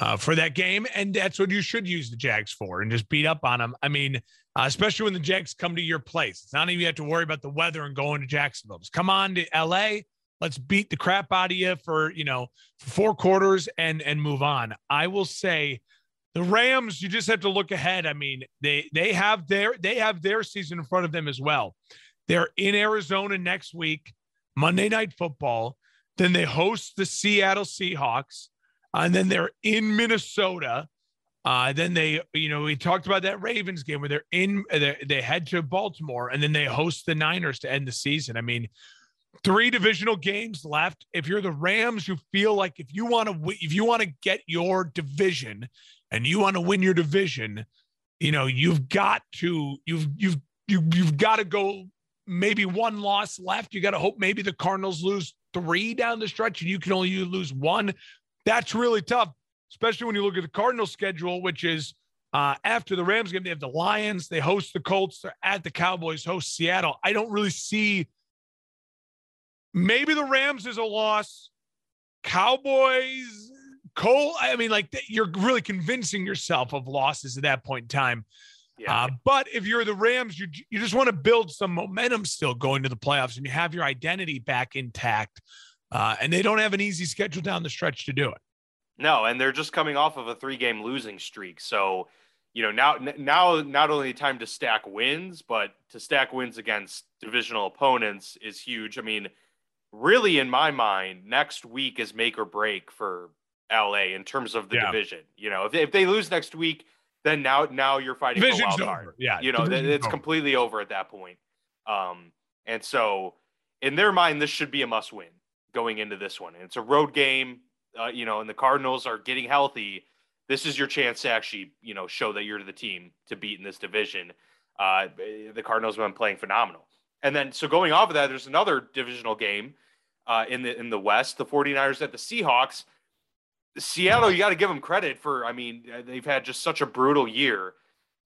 uh, for that game. And that's what you should use the Jags for and just beat up on them. I mean, uh, especially when the Jags come to your place. It's not even you have to worry about the weather and going to Jacksonville. Just come on to LA Let's beat the crap out of you for, you know, four quarters and and move on. I will say the Rams, you just have to look ahead. I mean, they they have their they have their season in front of them as well. They're in Arizona next week, Monday Night Football. Then they host the Seattle Seahawks, and then they're in Minnesota. Uh, then they, you know, we talked about that Ravens game where they're in, they they head to Baltimore, and then they host the Niners to end the season. I mean, three divisional games left. If you're the Rams, you feel like if you want to, if you want to get your division, and you want to win your division, you know, you've got to, you've, you've, you, you've got to go maybe one loss left. You got to hope maybe the Cardinals lose three down the stretch and you can only lose one. That's really tough, especially when you look at the Cardinals schedule, which is uh, after the Rams game, they have the Lions, they host the Colts, they're at the Cowboys, host Seattle. I don't really see maybe the Rams is a loss. Cowboys, Cole, I mean, like you're really convincing yourself of losses at that point in time. Yeah. Uh, but if you're the Rams, you you just want to build some momentum still going to the playoffs, and you have your identity back intact. Uh, and they don't have an easy schedule down the stretch to do it. No, and they're just coming off of a three-game losing streak. So, you know, now now not only time to stack wins, but to stack wins against divisional opponents is huge. I mean, really, in my mind, next week is make or break for LA in terms of the yeah. division. You know, if they, if they lose next week, then now now you're fighting Division's for wild. Over. Yeah, you know, it's over. completely over at that point. Um, and so in their mind, this should be a must win going into this one. And it's a road game, uh, you know, and the Cardinals are getting healthy. This is your chance to actually, you know, show that you're the team to beat in this division. Uh, the Cardinals have been playing phenomenal. And then, so going off of that, there's another divisional game uh, in the in the West. The 49ers at the Seahawks. Seattle, you got to give them credit for. I mean, uh, they've had just such a brutal year,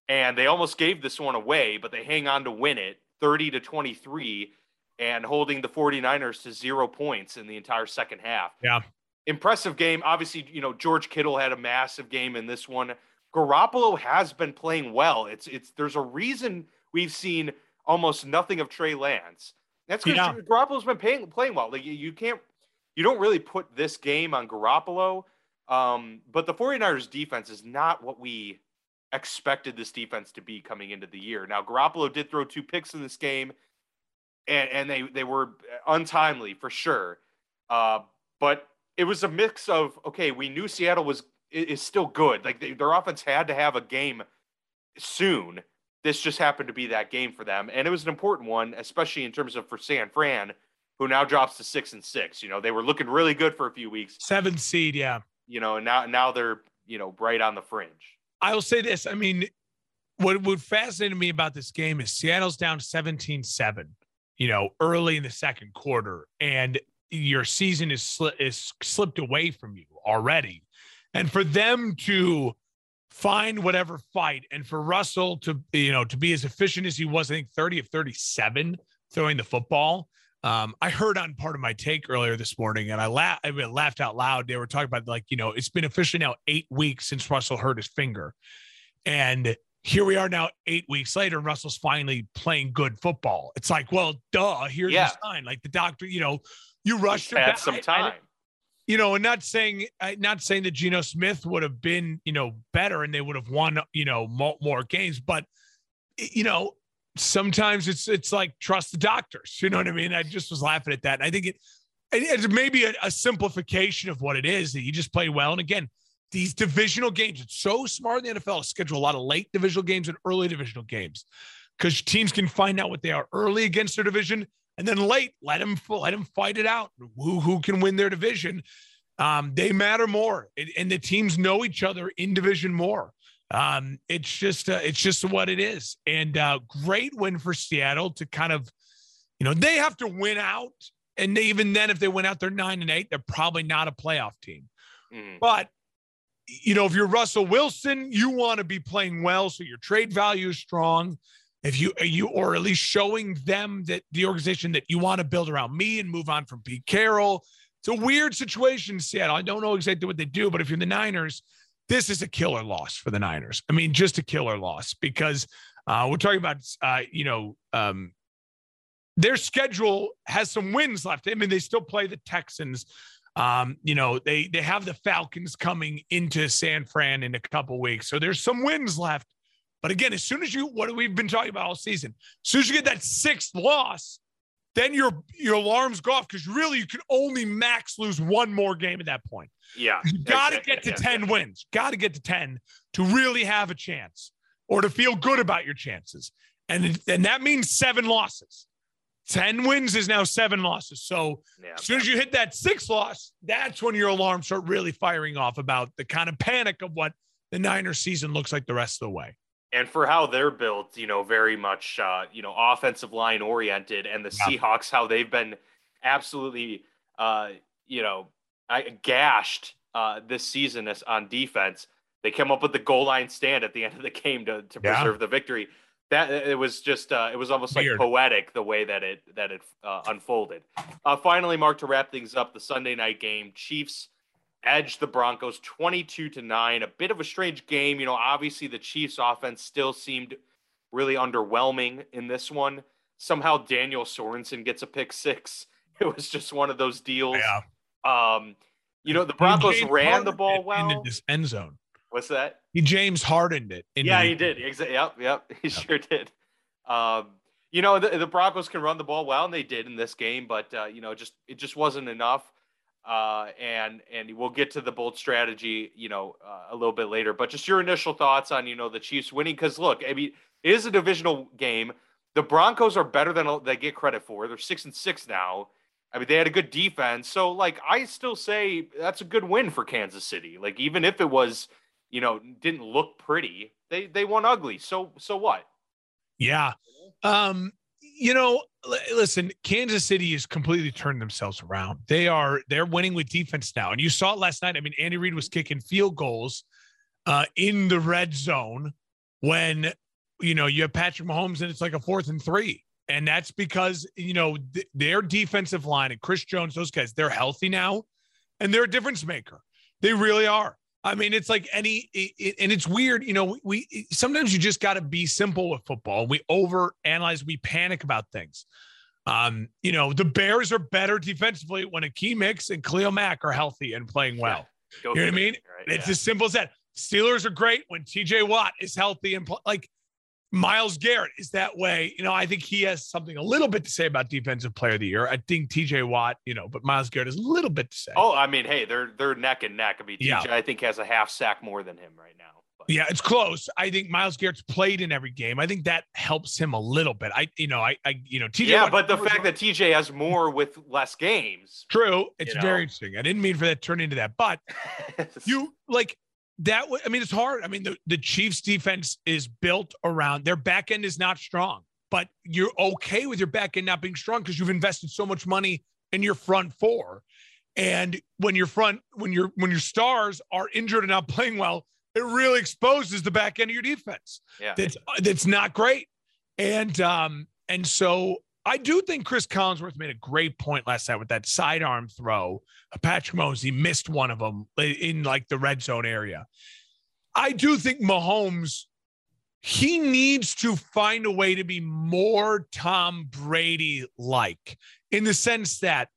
and they almost gave this one away, but they hang on to win it, thirty to twenty three, and holding the 49ers to zero points in the entire second half. Yeah, impressive game. Obviously, you know George Kittle had a massive game in this one. Garoppolo has been playing well. It's it's there's a reason we've seen almost nothing of Trey Lance. That's because yeah. Garoppolo's been paying, playing well. Like you, you can't, you don't really put this game on Garoppolo um, but the 49ers defense is not what we expected this defense to be coming into the year. Now, Garoppolo did throw two picks in this game, and, and they, they were untimely for sure. Uh, but it was a mix of, okay, we knew Seattle was is still good. Like they, their offense had to have a game soon. This just happened to be that game for them. And it was an important one, especially in terms of for San Fran, who now drops to six and six. You know, they were looking really good for a few weeks. Seven seed, yeah you know, and now now they're you know right on the fringe. I will say this. I mean, what what fascinated me about this game is Seattle's down 17-7, you know, early in the second quarter, and your season is sli- is slipped away from you already, and for them to find whatever fight, and for Russell to you know to be as efficient as he was, I think thirty of thirty seven throwing the football. Um, I heard on part of my take earlier this morning, and I, la- I laughed out loud. They were talking about like, you know, it's been officially now eight weeks since Russell hurt his finger, and here we are now eight weeks later, and Russell's finally playing good football. It's like, well, duh, here's yeah. the sign. Like the doctor, you know, you rushed him back. some time. I, I, you know, and not saying uh, not saying that Geno Smith would have been, you know, better and they would have won, you know, more, more games, but you know, sometimes it's it's like trust the doctors. You know what I mean? I just was laughing at that. And I think it it's maybe a, a simplification of what it is that you just play well. And again, these divisional games, it's so smart in the NFL to schedule a lot of late divisional games and early divisional games because teams can find out what they are early against their division and then late let them let them fight it out. Who who can win their division? Um, they matter more, and the teams know each other in division more. Um, it's just uh, it's just what it is, and uh, great win for Seattle to kind of, you know, they have to win out, and they, even then, if they win out, they're nine and eight. They're probably not a playoff team, mm. but you know, if you're Russell Wilson, you want to be playing well, so your trade value is strong. If you you or at least showing them that the organization that you want to build around me and move on from Pete Carroll. It's a weird situation Seattle. I don't know exactly what they do, but if you're the Niners, this is a killer loss for the Niners. I mean, just a killer loss because uh, we're talking about, uh, you know, um, their schedule has some wins left. I mean, they still play the Texans. Um, you know, they they have the Falcons coming into San Fran in a couple weeks. So there's some wins left. But again, as soon as you what we've been talking about all season, as soon as you get that sixth loss, then your your alarms go off because really you can only max lose one more game at that point. Yeah. You got to get to yeah, 10 yeah. wins. Got to get to 10 to really have a chance or to feel good about your chances. And, and that means seven losses. 10 wins is now seven losses. So yeah, as soon as you hit that sixth loss, that's when your alarms start really firing off about the kind of panic of what the Niners season looks like the rest of the way. And for how they're built, you know, very much, uh, you know, offensive line oriented, and the yeah. Seahawks, how they've been absolutely, uh, you know, gashed uh, this season on defense. They came up with the goal line stand at the end of the game to, to yeah. preserve the victory that it was just uh, it was almost Weird. like poetic the way that it that it uh, unfolded. Uh, finally, Mark to wrap things up, the Sunday night game, Chiefs edge the Broncos 22 to 9. A bit of a strange game, you know, obviously the Chiefs offense still seemed really underwhelming in this one. Somehow Daniel Sorensen gets a pick 6. [laughs] It was just one of those deals. Yeah. Um, you know, the Broncos ran the ball well in this end zone. What's that? He James hardened it. Yeah, he did. Exactly. Yep, yep. [laughs] He yep. sure did. Um, you know, the, the, Broncos can run the ball well, and they did in this game, but uh, you know, just it just wasn't enough. Uh, and and we'll get to the bold strategy, you know, uh, a little bit later. But just your initial thoughts on you know the Chiefs winning because look, I mean, it is a divisional game. The Broncos are better than they get credit for. They're six and six now. I mean, they had a good defense, so like I still say that's a good win for Kansas City. Like even if it was you know, didn't look pretty. They they won ugly. So so what? Yeah. Um, you know, listen, Kansas City has completely turned themselves around. They are they're winning with defense now. And you saw it last night. I mean, Andy Reid was kicking field goals uh, in the red zone when you know you have Patrick Mahomes and it's like a fourth and three. And that's because, you know, th- their defensive line and Chris Jones, those guys, they're healthy now and they're a difference maker. They really are. I mean, it's like any, it, and it's weird. You know, we sometimes you just got to be simple with football. We over analyze, we panic about things. Um, you know, the Bears are better defensively when Akiem Hicks and Khalil Mack are healthy and playing well. Yeah, you know what I mean? Right, it's yeah. as simple as that. Steelers are great when TJ Watt is healthy and like Myles Garrett is that way. You know, I think he has something a little bit to say about defensive player of the year. I think TJ Watt, you know, but Myles Garrett has a little bit to say. Oh, I mean, hey, they're they're neck and neck. I mean, TJ, yeah. I think has a half sack more than him right now. But. Yeah, it's close. I think Myles Garrett's played in every game. I think that helps him a little bit. I, you know, I, I you know, TJ. Yeah, Watt, but the fact that TJ has more with less games. True. It's very know. interesting. I didn't mean for that to turn into that, but [laughs] you like that I mean, it's hard. I mean, the, the Chiefs defense is built around their back end is not strong, but you're okay with your back end not being strong because you've invested so much money in your front four. And when your front, when your when your stars are injured and not playing well, it really exposes the back end of your defense. Yeah. That's that's not great. And um, and so I do think Chris Collinsworth made a great point last night with that sidearm throw. Uh, Patrick Mahomes, he missed one of them uh, in like the red zone area. I do think Mahomes, he needs to find a way to be more Tom Brady like in the sense that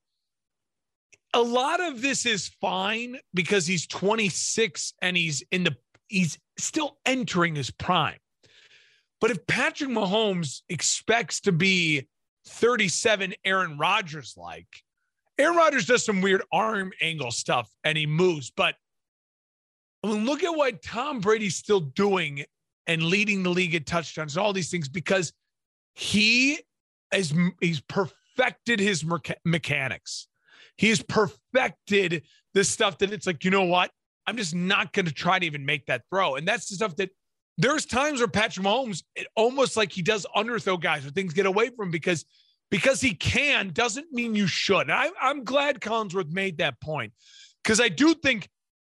a lot of this is fine because he's 26 and he's in the, he's still entering his prime. But if Patrick Mahomes expects to be 37 Aaron Rodgers like. Aaron Rodgers does some weird arm angle stuff and he moves, but I mean, look at what Tom Brady's still doing and leading the league at touchdowns and all these things because he is he's perfected his mecha- mechanics. He's perfected this stuff that it's like, you know what? I'm just not going to try to even make that throw. And that's the stuff that there's times where Patrick Mahomes, it almost like he does underthrow guys where things get away from him because because he can doesn't mean you should. I, I'm glad Collinsworth made that point because I do think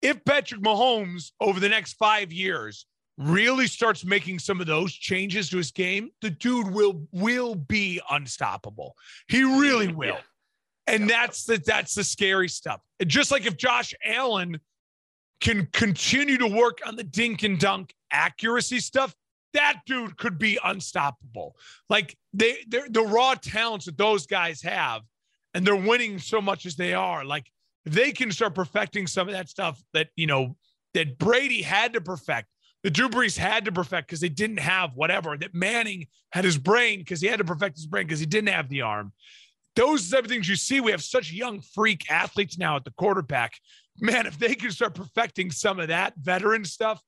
if Patrick Mahomes over the next five years really starts making some of those changes to his game, the dude will will be unstoppable. He really will. Yeah. And that's the that's the scary stuff. Just like if Josh Allen can continue to work on the dink and dunk accuracy stuff, that dude could be unstoppable. Like they, the raw talents that those guys have, and they're winning so much as they are. Like if they can start perfecting some of that stuff that, you know, that Brady had to perfect, the Drew Brees had to perfect because they didn't have whatever, that Manning had his brain because he had to perfect his brain because he didn't have the arm. Those are the things you see. We have such young freak athletes now at the quarterback. Man, if they can start perfecting some of that veteran stuff,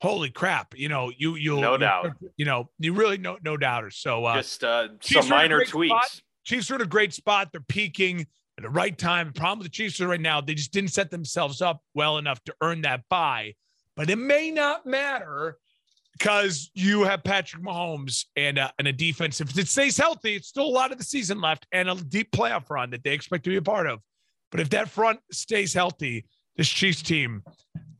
holy crap! You know, you you no you, doubt. You know, you really no no doubters. So uh, just uh, some minor tweaks. Spot. Chiefs are in a great spot. They're peaking at the right time. The problem with the Chiefs are right now, they just didn't set themselves up well enough to earn that bye. But it may not matter because you have Patrick Mahomes and uh, and a defense. If it stays healthy, it's still a lot of the season left and a deep playoff run that they expect to be a part of. But if that front stays healthy, this Chiefs team,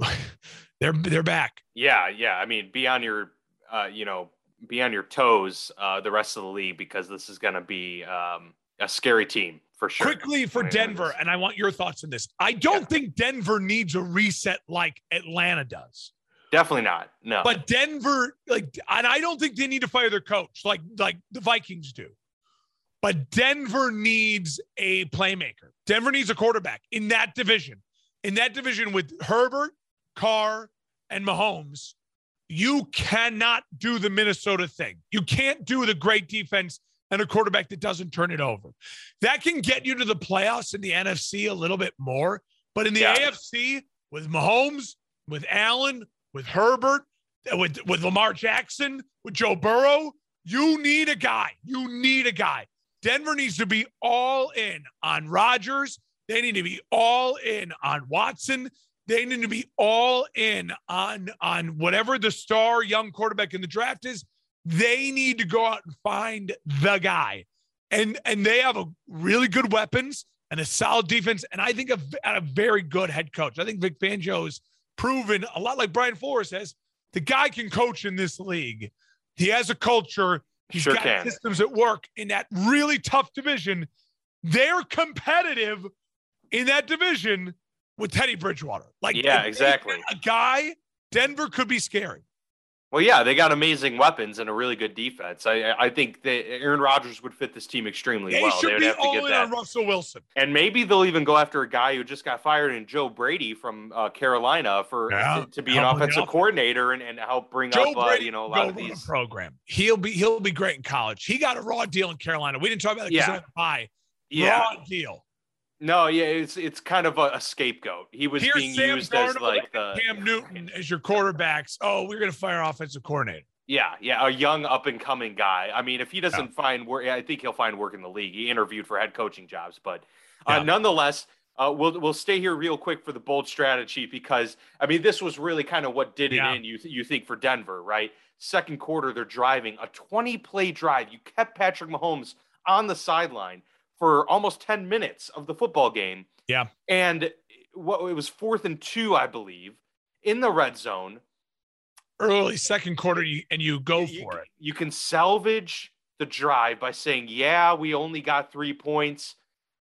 [laughs] they're they're back. Yeah, yeah. I mean, be on your, uh, you know, be on your toes uh, the rest of the league because this is going to be um, a scary team for sure. Quickly for Denver, and I want your thoughts on this. I don't yeah. think Denver needs a reset like Atlanta does. Definitely not. No. But Denver, like, and I don't think they need to fire their coach like like the Vikings do. But Denver needs a playmaker. Denver needs a quarterback in that division. In that division with Herbert, Carr, and Mahomes, you cannot do the Minnesota thing. You can't do the great defense and a quarterback that doesn't turn it over. That can get you to the playoffs in the NFC a little bit more. But in the yeah. AFC, with Mahomes, with Allen, with Herbert, uh, with, with Lamar Jackson, with Joe Burrow, you need a guy. You need a guy. Denver needs to be all in on Rodgers. They need to be all in on Watson. They need to be all in on, on whatever the star young quarterback in the draft is. They need to go out and find the guy. And and they have a really good weapons and a solid defense. And I think a, a very good head coach. I think Vic Fangio's proven a lot like Brian Flores says, the guy can coach in this league. He has a culture. He's sure got can. systems at work in that really tough division. They're competitive in that division with Teddy Bridgewater. Like, yeah, exactly. A guy, Denver could be scary. Well, yeah, they got amazing weapons and a really good defense. I I think that Aaron Rodgers would fit this team extremely they well. Should they would be have to all get in that. on Russell Wilson. And maybe they'll even go after a guy who just got fired in Joe Brady from uh, Carolina for yeah, to, to, be an offensive coordinator and, and help bring Joe up uh, you know a lot of these program. He'll be he'll be great in college. He got a raw deal in Carolina. We didn't talk about it because yeah. Yeah. Raw deal. No, yeah, it's it's kind of a, a scapegoat. He was Here's being Sam used Darnold as like the Cam Newton as your quarterbacks. Oh, we're gonna fire offensive coordinator. Yeah, yeah, a young up and coming guy. I mean, if he doesn't yeah. find work, I think he'll find work in the league. He interviewed for head coaching jobs, but uh, yeah. nonetheless, uh, we'll we'll stay here real quick for the bold strategy because I mean, this was really kind of what did it yeah. in. You you think for Denver, right? Second quarter, they're driving a 20 play drive. You kept Patrick Mahomes on the sideline for almost 10 minutes of the football game. Yeah, and what it was fourth and two, I believe, in the red zone early second quarter you, and you go you, for it. You can salvage the drive by saying, yeah, we only got three points,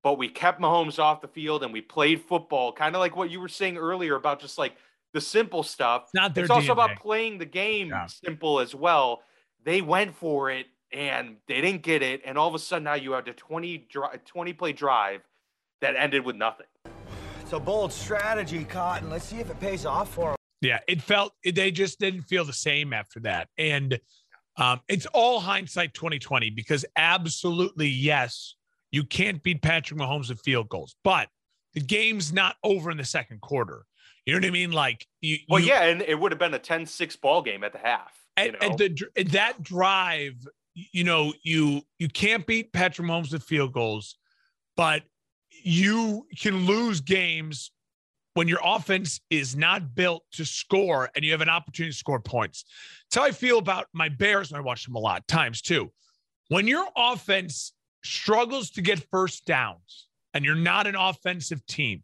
but we kept Mahomes off the field and we played football. Kind of like what you were saying earlier about just like the simple stuff. It's not their It's also about playing the game yeah. simple as well. They went for it and they didn't get it. And all of a sudden now you have a 20, 20 play drive that ended with nothing. It's a bold strategy, Cotton. Let's see if it pays off for them. Yeah, it felt they just didn't feel the same after that. And um, it's all hindsight 2020 because absolutely yes, you can't beat Patrick Mahomes with field goals, but the game's not over in the second quarter. You know what I mean? Like you. Well, you, yeah, and it would have been a 10-6 ball game at the half. And, and the, that drive, you know, you you can't beat Patrick Mahomes with field goals, but you can lose games when your offense is not built to score and you have an opportunity to score points. That's how I feel about my Bears, and I watch them a lot times too. When your offense struggles to get first downs and you're not an offensive team,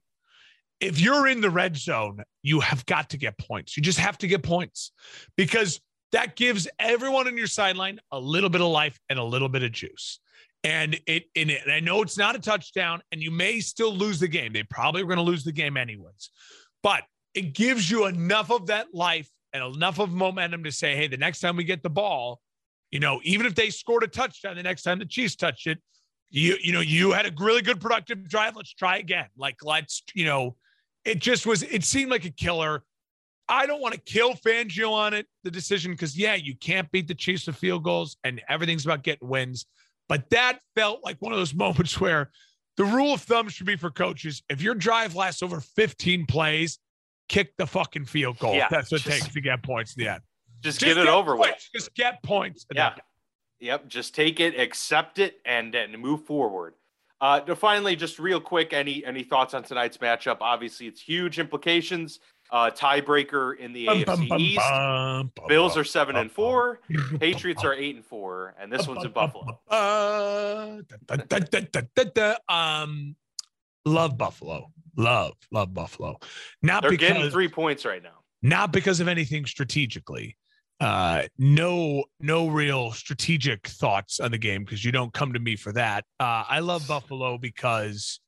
if you're in the red zone, you have got to get points. You just have to get points because that gives everyone on your sideline a little bit of life and a little bit of juice. And it, and it, I know it's not a touchdown, and you may still lose the game. They probably are going to lose the game anyways, but it gives you enough of that life and enough of momentum to say, hey, the next time we get the ball, you know, even if they scored a touchdown the next time the Chiefs touched it, You you know you had a really good productive drive. Let's try again. Like let's you know, it just was. It seemed like a killer. I don't want to kill Fangio on it, the decision, because yeah, you can't beat the Chiefs with field goals, and everything's about getting wins. But that felt like one of those [laughs] moments where the rule of thumb should be for coaches: if your drive lasts over 15 plays, kick the fucking field goal. Yeah, That's what just, it takes to get points in the end. Just, just get it over points. with. Just get points. Yeah. Yep. Just take it, accept it, and and move forward. Uh, to finally, just real quick, any any thoughts on tonight's matchup? Obviously, it's huge implications. Uh, tiebreaker in the bum, AFC bum, East. Bum, Bills are seven and four. Patriots are eight and four, and this one's in Buffalo. um, love Buffalo. Love, love Buffalo. Not They're because, getting three points right now. Not because of anything strategically. Uh, no, no real strategic thoughts on the game because you don't come to me for that. Uh, I love Buffalo because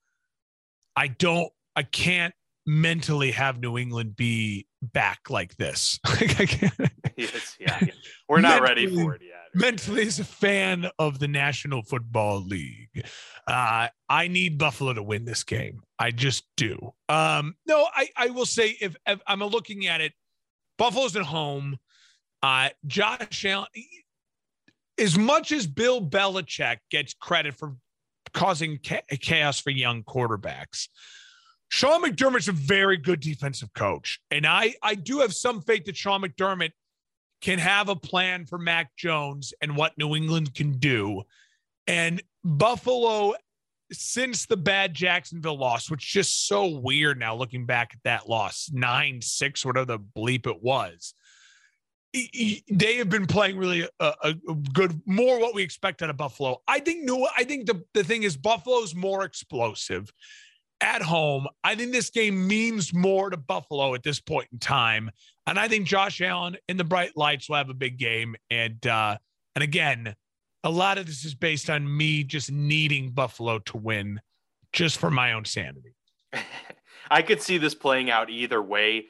I don't, I can't mentally have New England be back like this. [laughs] yes, yeah, yeah, We're not mentally, ready for it yet. Mentally, as a fan of the National Football League, uh, I need Buffalo to win this game. I just do. Um, no, I, I will say if, if I'm looking at it, Buffalo's at home. Uh, Josh Allen, as much as Bill Belichick gets credit for causing chaos for young quarterbacks, Sean McDermott's a very good defensive coach. And I, I do have some faith that Sean McDermott can have a plan for Mac Jones and what New England can do. And Buffalo, since the bad Jacksonville loss, which is just so weird now looking back at that loss, 9 6, whatever the bleep it was, they have been playing really a, a, good, more what we expect out of Buffalo. I think new. I think the, the thing is Buffalo's more explosive at home. I think this game means more to Buffalo at this point in time. And I think Josh Allen in the bright lights will have a big game. And uh, and again, a lot of this is based on me just needing Buffalo to win just for my own sanity. [laughs] I could see this playing out either way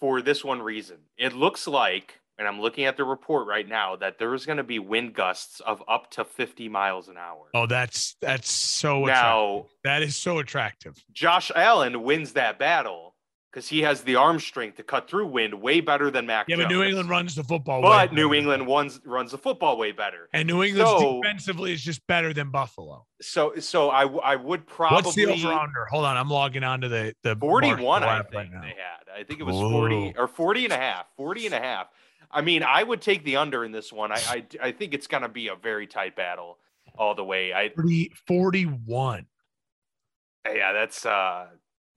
for this one reason. It looks like and I'm looking at the report right now that there is going to be wind gusts of up to 50 miles an hour. Oh, that's that's so now attractive. that is so attractive. Josh Allen wins that battle because he has the arm strength to cut through wind way better than Mac. Yeah, Jones. but New England runs the football. But New England runs runs the football way better, and New England so, defensively is just better than Buffalo. So, so I I would probably. What's the over under? Hold on, I'm logging on to the the 41. I think right they had. I think it was 40 or 40 and a half. 40 and a half. I mean, I would take the under in this one. I I, I think it's going to be a very tight battle all the way. I 40, 41. Yeah, that's uh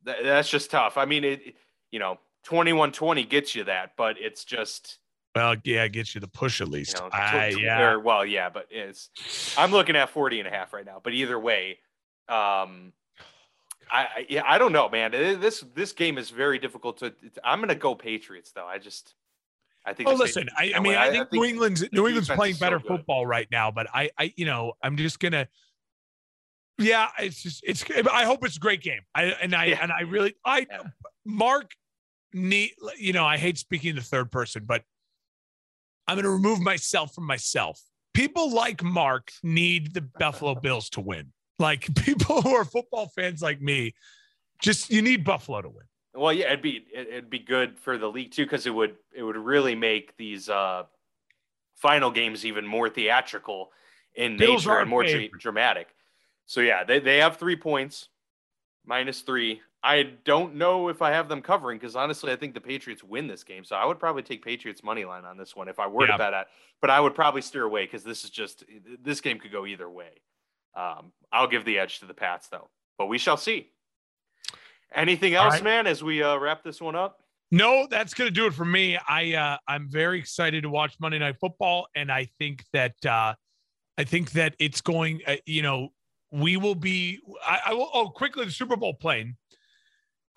th- that's just tough. I mean, it you know, 21-20 gets you that, but it's just well, yeah, it gets you the push at least. You know, I, yeah. Or, well, yeah, but it's I'm looking at 40 and a half right now, but either way, um I, yeah, I don't know, man. This this game is very difficult to. I'm gonna go Patriots though. I just I think. Oh, listen. I, I mean, I, I, think New England's New England's playing better so football right now, but I, I, you know, I'm just gonna. Yeah, it's just it's. I hope it's a great game. I and I yeah. and I really I yeah. Mark need you know I hate speaking in the third person, but I'm going to remove myself from myself. People like Mark need the Buffalo [laughs] Bills to win. Like [laughs] people who are football fans like me, just you need Buffalo to win. Well, yeah, it'd be it'd be good for the league too because it would it would really make these uh, final games even more theatrical in Bills nature and more dramatic. So yeah, they they have three points, minus three. I don't know if I have them covering because honestly, I think the Patriots win this game. So I would probably take Patriots money line on this one if I were yeah. to bet at. But I would probably steer away because this is just this game could go either way. Um, I'll give the edge to the Pats though, but we shall see. Anything else, right. man, as we uh, wrap this one up? No, that's going to do it for me. I uh, I'm very excited to watch Monday Night Football, and I think that uh, I think that it's going. Uh, you know, we will be. I, I will. Oh, quickly, the Super Bowl plane.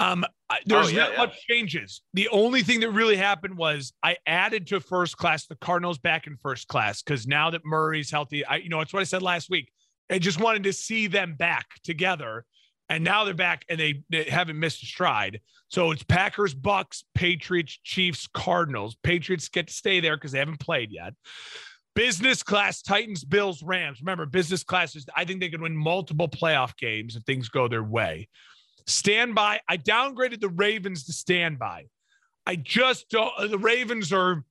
Um, there's oh, yeah, not yeah. much changes. The only thing that really happened was I added to first class the Cardinals back in first class because now that Murray's healthy, I you know it's what I said last week. I just wanted to see them back together and now they're back and they, they haven't missed a stride. So it's Packers, Bucks, Patriots, Chiefs, Cardinals. Patriots get to stay there because they haven't played yet. Business class Titans, Bills, Rams. Remember, business classes, I think they could win multiple playoff games if things go their way. Standby. I downgraded the Ravens to standby. I just don't. The Ravens are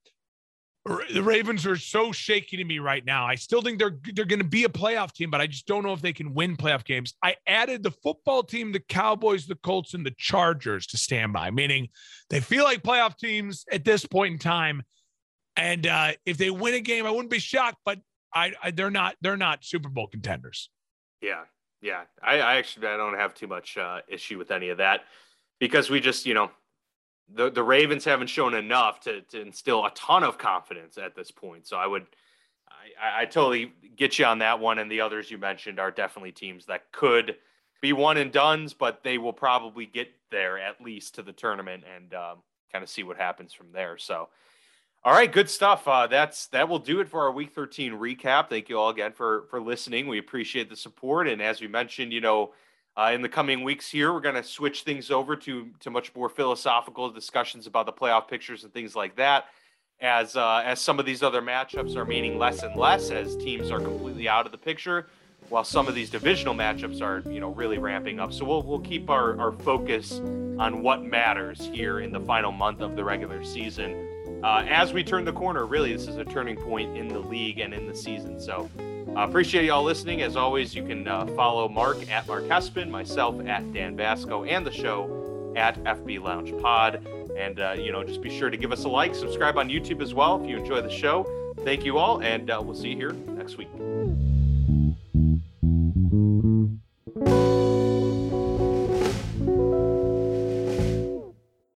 the Ravens are so shaky to me right now. I still think they're they're going to be a playoff team, but I just don't know if they can win playoff games. I added the football team, the Cowboys, the Colts, and the Chargers to standby, meaning they feel like playoff teams at this point in time. And uh, if they win a game, I wouldn't be shocked, but I, I they're not they're not Super Bowl contenders. Yeah, yeah. I, I actually I don't have too much uh, issue with any of that because we just you know the the Ravens haven't shown enough to to instill a ton of confidence at this point. So I would I, I totally get you on that one, and the others you mentioned are definitely teams that could be one and duns, but they will probably get there at least to the tournament and um, kind of see what happens from there. So. All right, good stuff. Uh, that's that will do it for our Week 13 recap. Thank you all again for for listening. We appreciate the support, and as we mentioned, you know, uh, in the coming weeks here, we're going to switch things over to to much more philosophical discussions about the playoff pictures and things like that. As uh, as some of these other matchups are meaning less and less as teams are completely out of the picture, while some of these divisional matchups are you know really ramping up. So we'll we'll keep our our focus on what matters here in the final month of the regular season. Uh, as we turn the corner, really, this is a turning point in the league and in the season. So uh, appreciate y'all listening. As always, you can uh, follow Mark at Mark Hespin, myself at Dan Vasco, and the show at FB Lounge Pod. And, uh, you know, just be sure to give us a like, subscribe on YouTube as well if you enjoy the show. Thank you all, and uh, we'll see you here next week.